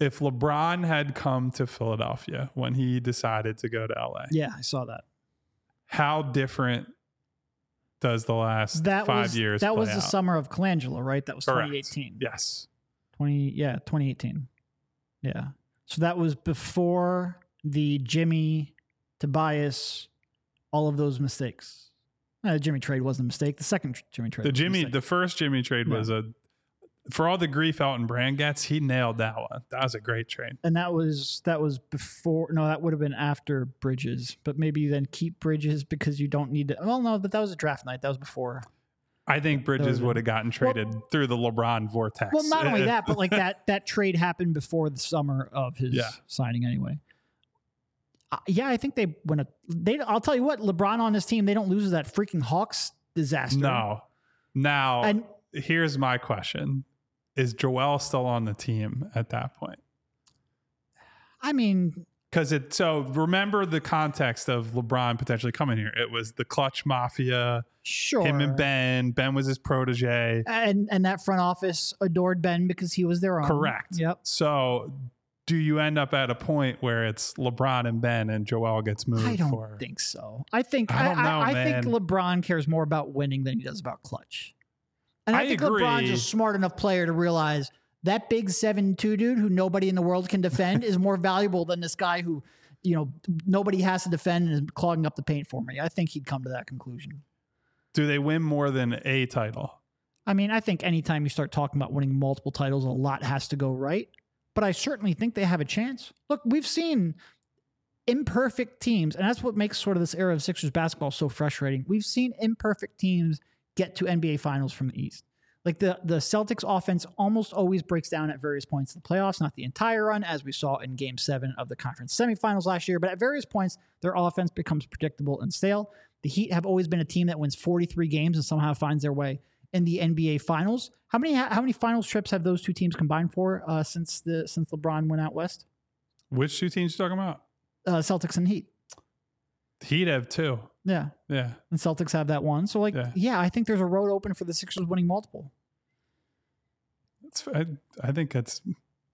if LeBron had come to Philadelphia when he decided to go to LA, Yeah, I saw that. How different does the last That five was years that was the out? summer of Colangelo, right? That was Correct. 2018. Yes. 20 yeah 2018 yeah so that was before the jimmy tobias all of those mistakes uh, the jimmy trade wasn't a mistake the second jimmy trade The was Jimmy, mistake. the first Jimmy trade Yeah. was a for all the grief Elton Brand gets, he nailed that one. That was a great trade. and that was that was before no that would have been after bridges but maybe then keep bridges because you don't need to well no but that was a draft night that was before I think Bridges would have gotten traded through the LeBron vortex. well not only that but like that that trade happened before the summer of his Yeah. signing anyway uh, yeah i think they when a they i'll tell you what lebron on his team they don't lose that freaking hawks disaster no. Now, and here's my question: Is Joel still on the team at that point? i mean Because it so remember the context of LeBron potentially coming here. It was the Klutch mafia, sure him and Ben. Ben was his protege. and and that front office adored ben because he was their own Correct. yep So do you end up at a point where it's LeBron and Ben and Joel gets moved I don't for think so. I think I I, know, I think. LeBron cares more about winning than he does about Klutch. And I, I think agree. LeBron's a smart enough player to realize that big seven two dude who nobody in the world can defend is more valuable than this guy who, you know, nobody has to defend and is clogging up the paint for me. I think he'd come to that conclusion. do they win more than a title? I mean, I think anytime you start talking about winning multiple titles, a lot has to go right. But I certainly think they have a chance. Look, we've seen imperfect teams, and that's what makes sort of this era of Sixers basketball so frustrating. We've seen imperfect teams get to NBA finals from the East. Like the the Celtics offense almost always breaks down at various points in the playoffs, not the entire run, as we saw in game seven of the conference semifinals last year, but at various points, their offense becomes predictable and stale. The Heat have always been a team that wins 43 games and somehow finds their way in the NBA finals. How many how many finals trips have those two teams combined for uh, since the since LeBron went out west? Which two teams you talking about? Uh, Celtics and Heat. Heat have two. Yeah. Yeah. And Celtics have that one. So like Yeah. yeah, I think there's a road open for the Sixers winning multiple. That's, I, I think that's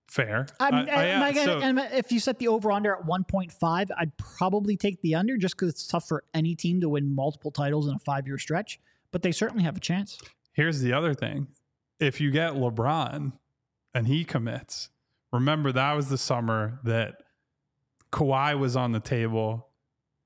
fair. I mean, I- I- am I gonna- so- I- if you set the over under at 1.5, I'd probably take the under just because it's tough for any team to win multiple titles in a five year stretch. But they certainly have a chance. Here's the other thing. If you get LeBron and he commits, remember that was the summer that Kawhi was on the table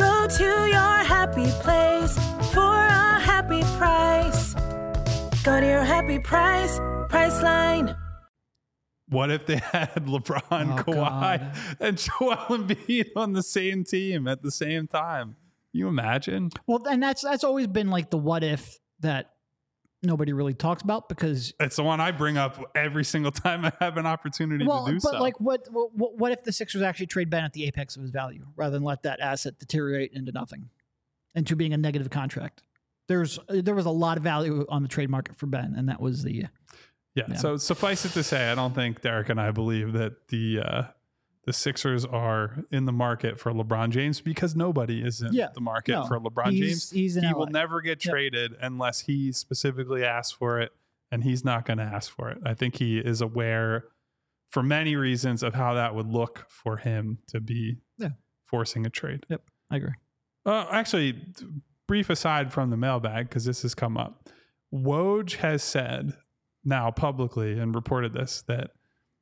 Go to your happy place for a happy price. Go to your happy price, Priceline. What if they had LeBron, Oh, Kawhi, God. and Joel Embiid on the same team at the same time? you imagine? Well, and that's that's always been like the what if that nobody really talks about because It's the one I bring up every single time I have an opportunity well, to do but so. But like what, what what if the Sixers actually trade Ben at the apex of his value rather than let that asset deteriorate into nothing, into being a negative contract? There's there was a lot of value on the trade market for Ben, and that was the Yeah. Yeah. So suffice it to say, I don't think Derek and I believe that the uh, the Sixers are in the market for LeBron James because nobody is in Yeah. the market No. for LeBron He's- James. he's he LA. will never get Yep. traded unless he specifically asks for it, and he's not going to ask for it. I think he is aware, for many reasons, of how that would look for him to be Yeah. forcing a trade. Yep, I agree. Uh, actually, brief aside from the mailbag, because this has come up. Woj has said now publicly and reported this that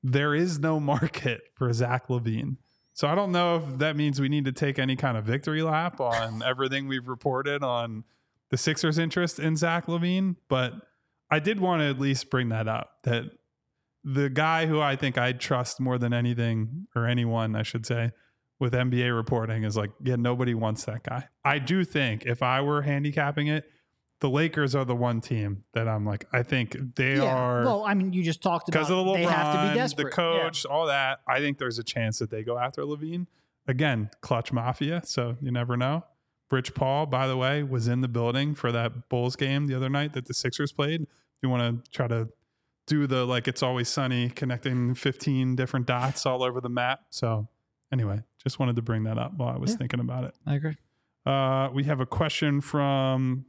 there is no market for Zach LaVine. So I don't know if that means we need to take any kind of victory lap on everything we've reported on the Sixers' interest in Zach LaVine, but I did want to at least bring that up that the guy who I think I trust more than anything or anyone, I should say, with NBA reporting is like, yeah, nobody wants that guy. I do think if I were handicapping it, the Lakers are the one team that I'm like, I think they are Well, I mean, you just talked about because of the they have to be desperate. the coach, all that. I think there's a chance that they go after LaVine again. Klutch Mafia, so you never know. Rich Paul, by the way, was in the building for that Bulls game the other night that the Sixers played. If You want to try to do the like it's always sunny, connecting 15 different dots all over the map. So anyway, just wanted to bring that up while I was Yeah. thinking about it. I agree. Uh, we have a question from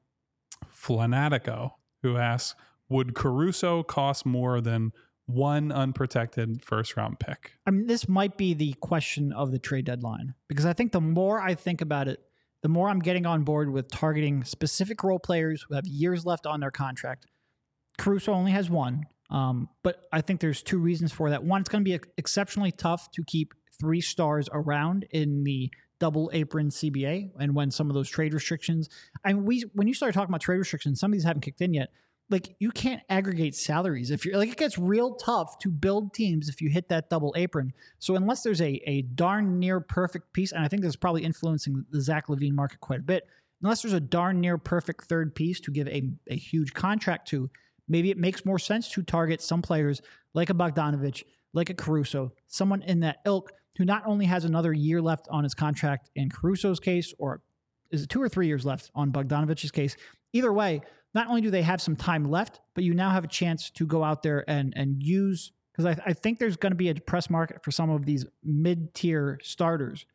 Flanatico who asks Would Caruso cost more than one unprotected first round pick? I mean, this might be the question of the trade deadline because I think the more I think about it, the more I'm getting on board with targeting specific role players who have years left on their contract. Caruso only has one, um, but I think there's two reasons for that. One, it's going to be exceptionally tough to keep three stars around in the double apron CBA, and when some of those trade restrictions, I mean, we when you start talking about trade restrictions, some of these haven't kicked in yet. like you can't aggregate salaries if you're like it gets real tough to build teams if you hit that double apron. So unless there's a a darn near perfect piece, and I think this is probably influencing the Zach LaVine market quite a bit. Unless there's a darn near perfect third piece to give a, a huge contract to, maybe it makes more sense to target some players like a Bogdanovich, like a Caruso, someone in that ilk who not only has another year left on his contract in Caruso's case, or is it two or three years left on Bogdanovich's case? Either way, not only do they have some time left, but you now have a chance to go out there and and use because I, I think there's going to be a depressed market for some of these mid tier starters.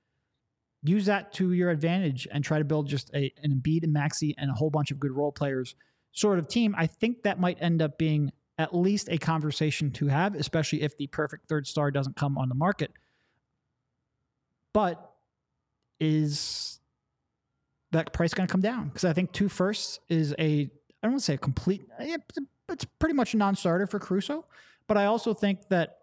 Use that to your advantage and try to build just a, an Embiid and Maxey and a whole bunch of good role players sort of team. I think that might end up being at least a conversation to have, especially if the perfect third star doesn't come on the market. But is that price going to come down? Because I think two firsts is a, I don't want to say a complete, eh, it's pretty much a non starter for Caruso, But I also think that,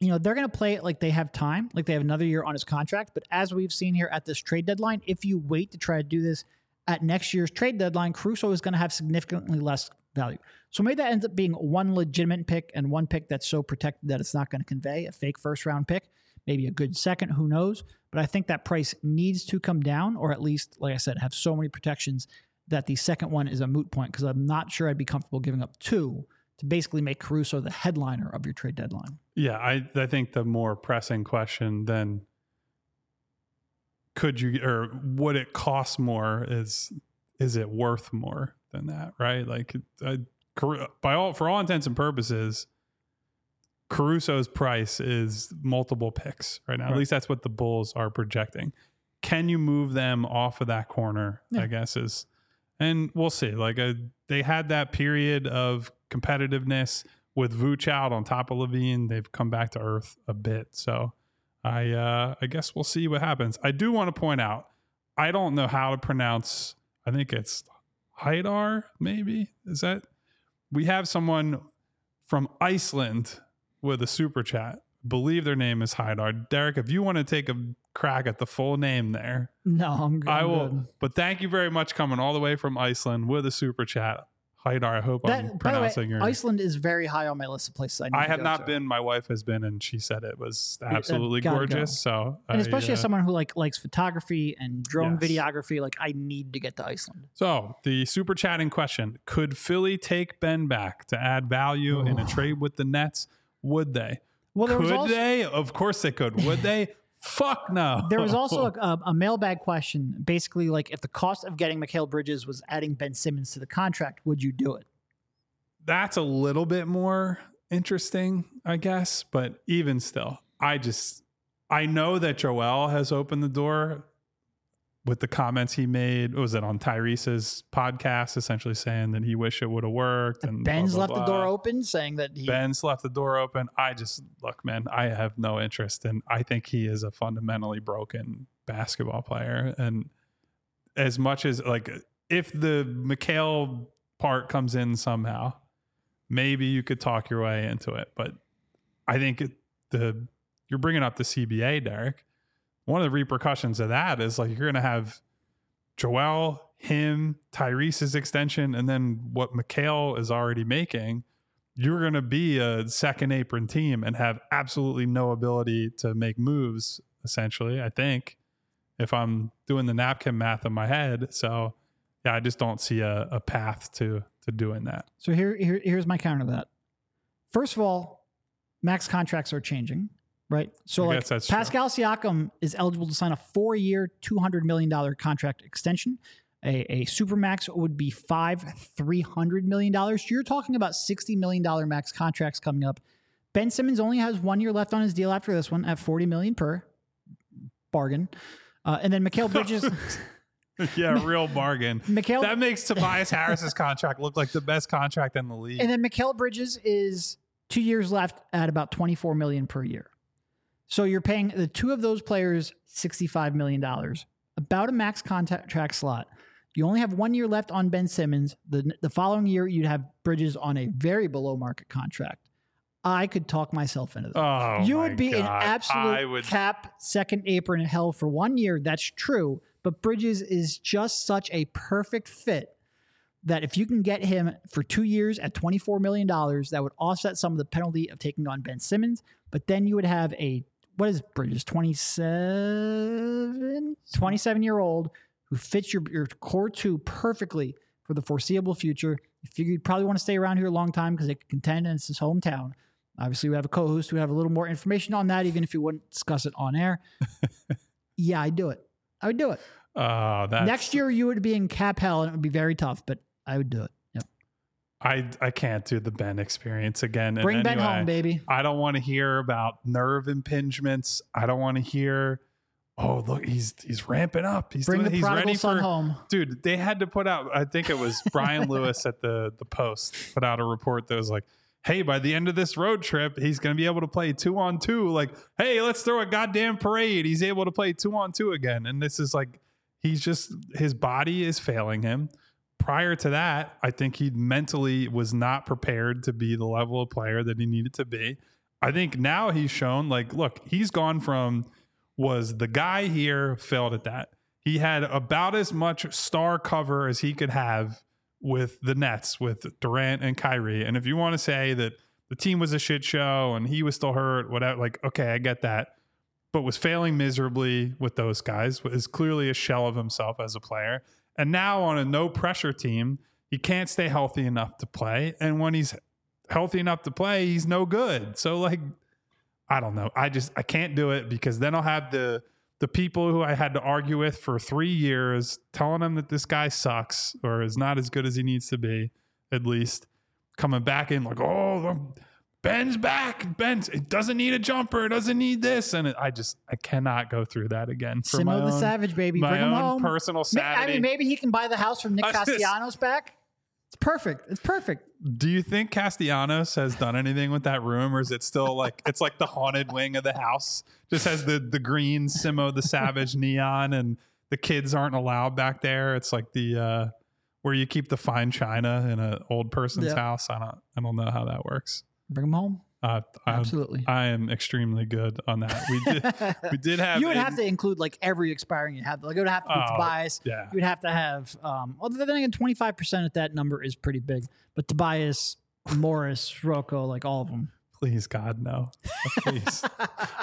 you know, they're going to play it like they have time, like they have another year on his contract. But as we've seen here at this trade deadline, if you wait to try to do this at next year's trade deadline, Caruso is going to have significantly less value. So maybe that ends up being one legitimate pick and one pick that's so protected that it's not going to convey a fake first round pick maybe a good second, who knows? But I think that price needs to come down, or at least, like I said, have so many protections that the second one is a moot point because I'm not sure I'd be comfortable giving up two to basically make Caruso the headliner of your trade deadline. Yeah, I, I think the more pressing question then could you or would it cost more is is it worth more than that right like I, by all for all intents and purposes Caruso's price is multiple picks right now. Right. At least that's what the Bulls are projecting. Can you move them off of that corner? Yeah. I guess is, and we'll see. Like a, uh, they had that period of competitiveness with Vooch out on top of LaVine. They've come back to earth a bit. So I uh, I guess we'll see what happens. I do want to point out I don't know how to pronounce. I think it's Haidar. Maybe is that we have someone from Iceland with a super chat. Believe their name is Haidar. Derek, if you want to take a crack at the full name there, no, I'm good. I will. Good. But thank you very much coming all the way from Iceland with a super chat. Haidar, I hope that, I'm pronouncing way, your Iceland is very high on my list of places I, I have not to. been. My wife has been, and she said it was absolutely gorgeous. Go. So, and especially uh, as someone who like likes photography and drone yes. videography, like I need to get to Iceland. So the super chat in question: Could Philly take Ben back to add value oh. in a trade with the Nets? Would they? Well, could also, they? Of course they could. Would they? Fuck no. There was also a, a, mailbag question, basically like if the cost of getting Mikal Bridges was adding Ben Simmons to the contract, would you do it? That's a little bit more interesting, I guess. But even still, I just I know that Joel has opened the door with the comments he made. Was it on Tyrese's podcast, essentially saying that he wish it would have worked? And Ben's blah, blah, left blah. the door open, saying that he Ben's left the door open. I just look, man. I have no interest, and I think he is a fundamentally broken basketball player. And as much as like, if the Mikal part comes in somehow, maybe you could talk your way into it. But I think the you're bringing up the CBA, Derek one of the repercussions of that is like you're going to have Joel, him, Tyrese's extension, and then what Mikal is already making. You're going to be a second apron team and have absolutely no ability to make moves, essentially, I think, if I'm doing the napkin math in my head. So, yeah, I just don't see a, a path to to doing that. So here, here here's my counter to that. First of all, max contracts are changing right? So I like Pascal true. Siakam is eligible to sign a four-year, two hundred million dollar contract extension. A, a supermax would be five three hundred million dollars. You're talking about sixty million dollar max contracts coming up. Ben Simmons only has one year left on his deal after this one at forty million per bargain, uh, and then Mikal Bridges. yeah, real bargain. Mikal, that makes Tobias Harris's contract look like the best contract in the league. And then Mikal Bridges is two years left at about 24 million per year. So you're paying the two of those players $65 million, about a max contract slot. You only have one year left on Ben Simmons. The, the following year, you'd have Bridges on a very below market contract. I could talk myself into that. Oh, you would be God. an absolute would... cap second apron in hell for one year. That's true. But Bridges is just such a perfect fit that if you can get him for two years at $24 million, that would offset some of the penalty of taking on Ben Simmons. But then you would have a, what is Bridges, 27, 27 year old who fits your, your core two perfectly for the foreseeable future. You figure you'd probably want to stay around here a long time because they could contend and it's his hometown. Obviously, we have a co host who have a little more information on that, even if you wouldn't discuss it on air. yeah, I'd do it. I would do it. Uh, that's, Next year, you would be in cap hell and it would be very tough, but I would do it. I I can't do the Ben experience again. in Bring Ben way. home, baby. I don't want to hear about nerve impingements. I don't want to hear, oh look, he's he's ramping up. He's Bring doing, the he's ready for home. dude. They had to put out. I think it was Brian Lewis at the the Post put out a report that was like, hey, by the end of this road trip, he's going to be able to play two on two. Like, hey, let's throw a goddamn parade. He's able to play two on two again, and this is like, he's just his body is failing him. Prior to that, I think he mentally was not prepared to be the level of player that he needed to be. I think now he's shown like, look, he's gone from was the guy here, failed at that. He had about as much star cover as he could have with the Nets, with Durant and Kyrie. And if you want to say that the team was a shit show and he was still hurt, whatever, like, okay, I get that. But was failing miserably with those guys, is clearly a shell of himself as a player. And now on a no pressure team, he can't stay healthy enough to play. And when he's healthy enough to play, he's no good. So like I don't know. I just I can't do it because then I'll have the the people who I had to argue with for three years telling them that this guy sucks or is not as good as he needs to be, at least coming back in like, oh, Ben's back. Ben's it doesn't need a jumper, It doesn't need this, and it, I just I cannot go through that again. For my Simo the own- Savage, baby. my Bring him own home. personal Ma- I mean, maybe he can buy the house from Nick Castellanos back. It's perfect. It's perfect. Do you think Castellanos has done anything with that room, or is it still like it's like the haunted wing of the house? Just has the the green Simo the Savage neon, and the kids aren't allowed back there. It's like the uh, where you keep the fine china in an old person's Yeah. house. I don't I don't know how that works. Bring them home. Uh, Absolutely. I am extremely good on that. We did we did have you would a- have to include like every expiring you have. Like it would have to be Oh, Tobias. yeah. You would have to have. Um, other than again, twenty five percent at that number is pretty big. But Tobias, Morris, Rocco, like all of them. Please, God, no. Please.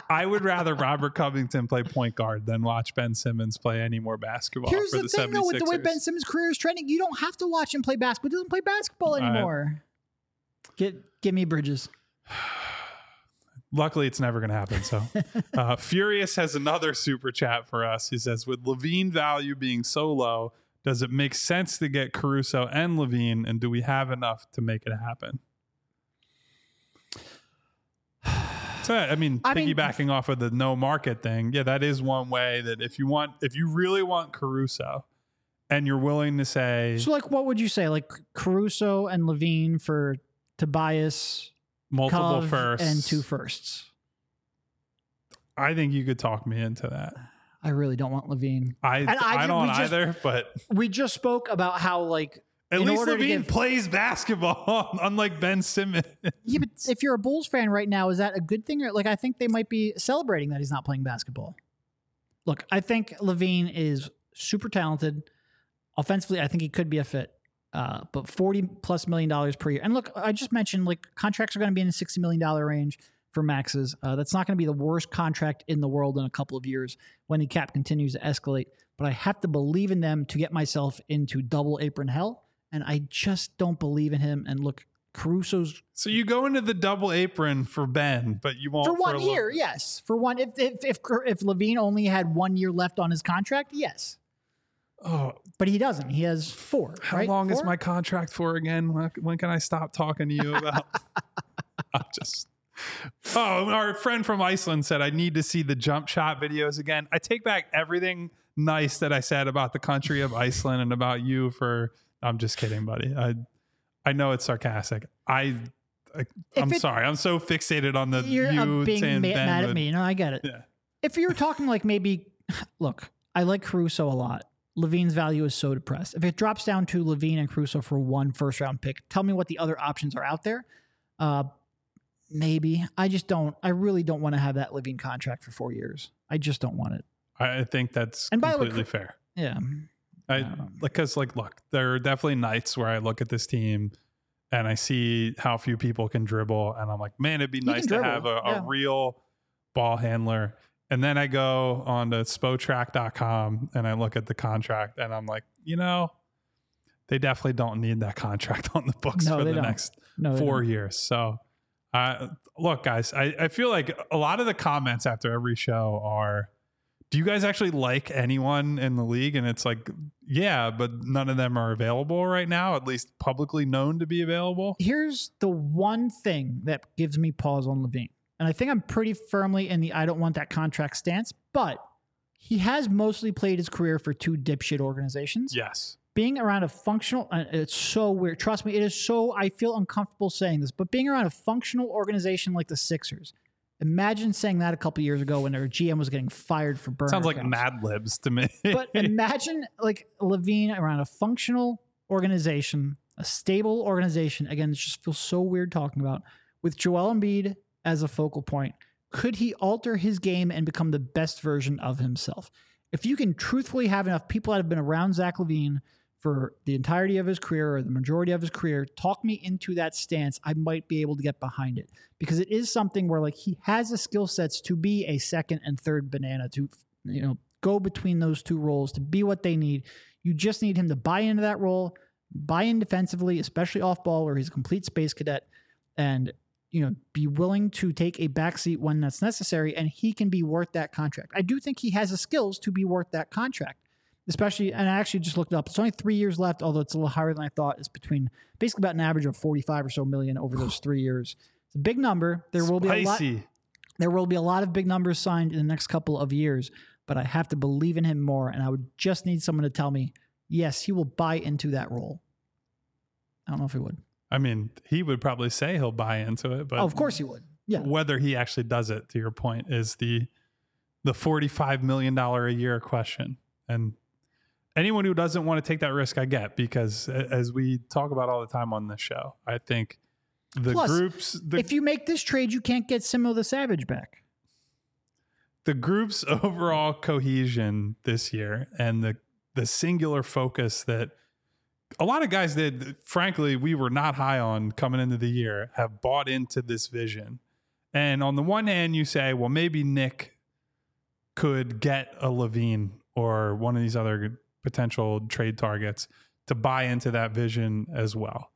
I would rather Robert Covington play point guard than watch Ben Simmons play any more basketball Here's for the, the, thing, though, with the way 76ers. Ben Simmons' career is trending, you don't have to watch him play basketball. He doesn't play basketball I- anymore. Get give me Bridges. Luckily, it's never going to happen. So, uh, Furious has another super chat for us. He says, "With LaVine value being so low, does it make sense to get Caruso and LaVine, and do we have enough to make it happen?" So, I mean, I mean- piggybacking off of the no market thing, yeah, that is one way that if you want, if you really want Caruso, and you're willing to say So, like, what would you say? Like Caruso and LaVine for Tobias, multiple Cove, firsts, and two firsts. I think you could talk me into that. I really don't want LaVine. I And I I, don't just- either, but We just spoke about how like At least LaVine give- plays basketball, unlike Ben Simmons. Yeah, but if you're a Bulls fan right now, is that a good thing? Or like, I think they might be celebrating that he's not playing basketball. Look, I think LaVine is super talented. Offensively, I think he could be a fit. Uh, but forty plus million dollars per year. And look, I just mentioned like contracts are going to be in the sixty million dollar range for maxes. Uh, that's not going to be the worst contract in the world in a couple of years when the cap continues to escalate. But I have to believe in them to get myself into double apron hell, and I just don't believe in him. And look, Caruso's so you go into the double apron for Ben, but you won't for one a year, yes. For one, if if if if LaVine only had one year left on his contract, yes. Oh, But he doesn't. He has four. how right? long is my contract for again? When, can I stop talking to you about? I'm just. Oh, our friend from Iceland said I need to see the jump shot videos again. I take back everything nice that I said about the country of Iceland and about you. For I'm just kidding, buddy. I I know it's sarcastic. I. I I'm it- sorry. I'm so fixated on the You're you being saying ma- Ben mad at me. No, I get it. Yeah. If you're talking like maybe, look, I like Caruso a lot. LaVine's value is so depressed. If it drops down to LaVine and Caruso for one first round pick, tell me what the other options are out there. Uh, maybe I just don't. I really don't want to have that LaVine contract for four years. I just don't want it. I think that's And by the way, fair. Yeah. I because like look, there are definitely nights where I look at this team and I see how few people can dribble, and I'm like, man, it'd be nice to have a, a yeah. real ball handler. And then I go on to spotrac.com and I look at the contract and I'm like, you know, they definitely don't need that contract on the books No, for the don't. next No, four years. So, uh, look, guys, I, I feel like a lot of the comments after every show are, do you guys actually like anyone in the league? And it's like, yeah, but none of them are available right now, at least publicly known to be available. Here's the one thing that gives me pause on LaVine. And I think I'm pretty firmly in the I don't want that contract stance, but he has mostly played his career for two dipshit organizations. Yes. Being around a functional, uh, it's so weird. Trust me, it is so, I feel uncomfortable saying this, but being around a functional organization like the Sixers, imagine saying that a couple years ago when their GM was getting fired for burner. Sounds like accounts. Mad Libs to me. but imagine like LaVine around a functional organization, a stable organization. Again, it just feels so weird talking about with Joel Embiid as a focal point. Could he alter his game and become the best version of himself? If you can truthfully have enough people that have been around Zach LaVine for the entirety of his career or the majority of his career, talk me into that stance. I might be able to get behind it because it is something where like he has the skill sets to be a second and third banana to you know go between those two roles to be what they need. You just need him to buy into that role, buy in defensively, especially off ball where he's a complete space cadet, and you know be willing to take a backseat when that's necessary, and he can be worth that contract. I do think he has the skills to be worth that contract. Especially, and I actually just looked it up. It's only three years left, although it's a little higher than I thought. It's between basically about an average of forty-five or so million over those three years. It's a big number. There will be a lot there will be a lot of big numbers signed in the next couple of years, but I have to believe in him more. And I would just need someone to tell me, yes, he will buy into that role. I don't know if he would. I mean, he would probably say he'll buy into it, but oh, of course he would. Yeah. whether he actually does it, to your point, is the the forty-five million dollar a year question. And anyone who doesn't want to take that risk, I get because as we talk about all the time on this show, I think the Plus, groups the, if you make this trade, you can't get Simo the Savage back. the group's overall cohesion this year and the the singular focus that a lot of guys that frankly we were not high on coming into the year have bought into this vision. And on the one hand, you say, well, maybe Nick could get a LaVine or one of these other potential trade targets to buy into that vision as well.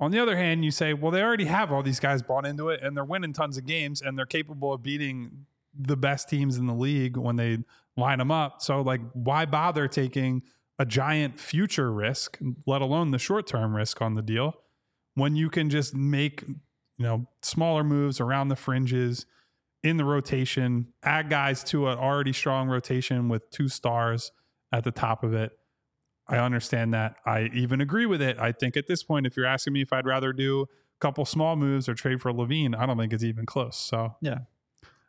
On the other hand, you say, well, they already have all these guys bought into it and they're winning tons of games and they're capable of beating the best teams in the league when they line them up. So, like, why bother taking a giant future risk, let alone the short term risk on the deal, when you can just make, you know, smaller moves around the fringes in the rotation, add guys to an already strong rotation with two stars at the top of it. I understand that. I even agree with it. I think at this point, if you're asking me if I'd rather do a couple small moves or trade for LaVine, I don't think it's even close. So, Yeah.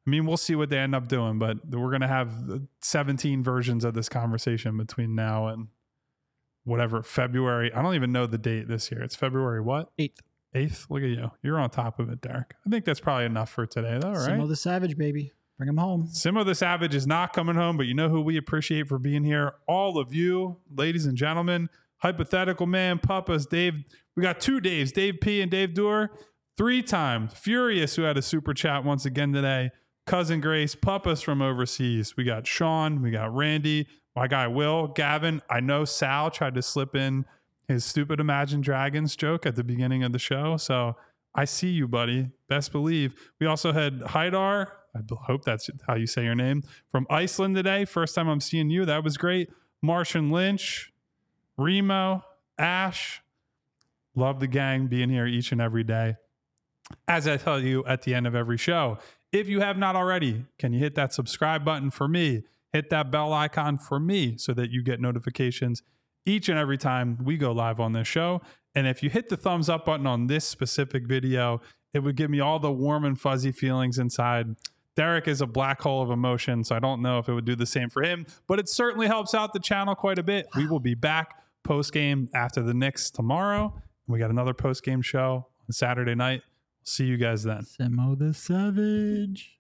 I mean, we'll see what they end up doing, but we're going to have 17 versions of this conversation between now and whatever February. I don't even know the date this year. It's February what? Eighth. 8th. Look at you. You're on top of it, Derek. I think that's probably enough for today, though, right? Simo the Savage, baby. Bring him home. Simo the Savage is not coming home, but you know who we appreciate for being here? All of you, ladies and gentlemen. Hypothetical man, Puppas, Dave. We got two Daves, Dave P and Dave Doer. Three times. Furious, who had a super chat once again today. Cousin Grace, Puppas from overseas. We got Sean, we got Randy, my guy Will, Gavin. I know Sal tried to slip in his stupid Imagine Dragons joke at the beginning of the show. So I see you, buddy. Best believe. We also had Haidar. I hope that's how you say your name from Iceland today. First time I'm seeing you. That was great. Martian Lynch, Remo, Ash. Love the gang being here each and every day. As I tell you at the end of every show, if you have not already, can you hit that subscribe button for me? Hit that bell icon for me so that you get notifications each and every time we go live on this show. And if you hit the thumbs up button on this specific video, it would give me all the warm and fuzzy feelings inside. Derek is a black hole of emotion, so I don't know if it would do the same for him, but it certainly helps out the channel quite a bit. We will be back post game after the Knicks tomorrow. We got another post game show on Saturday night. See you guys then. Simo the Savage.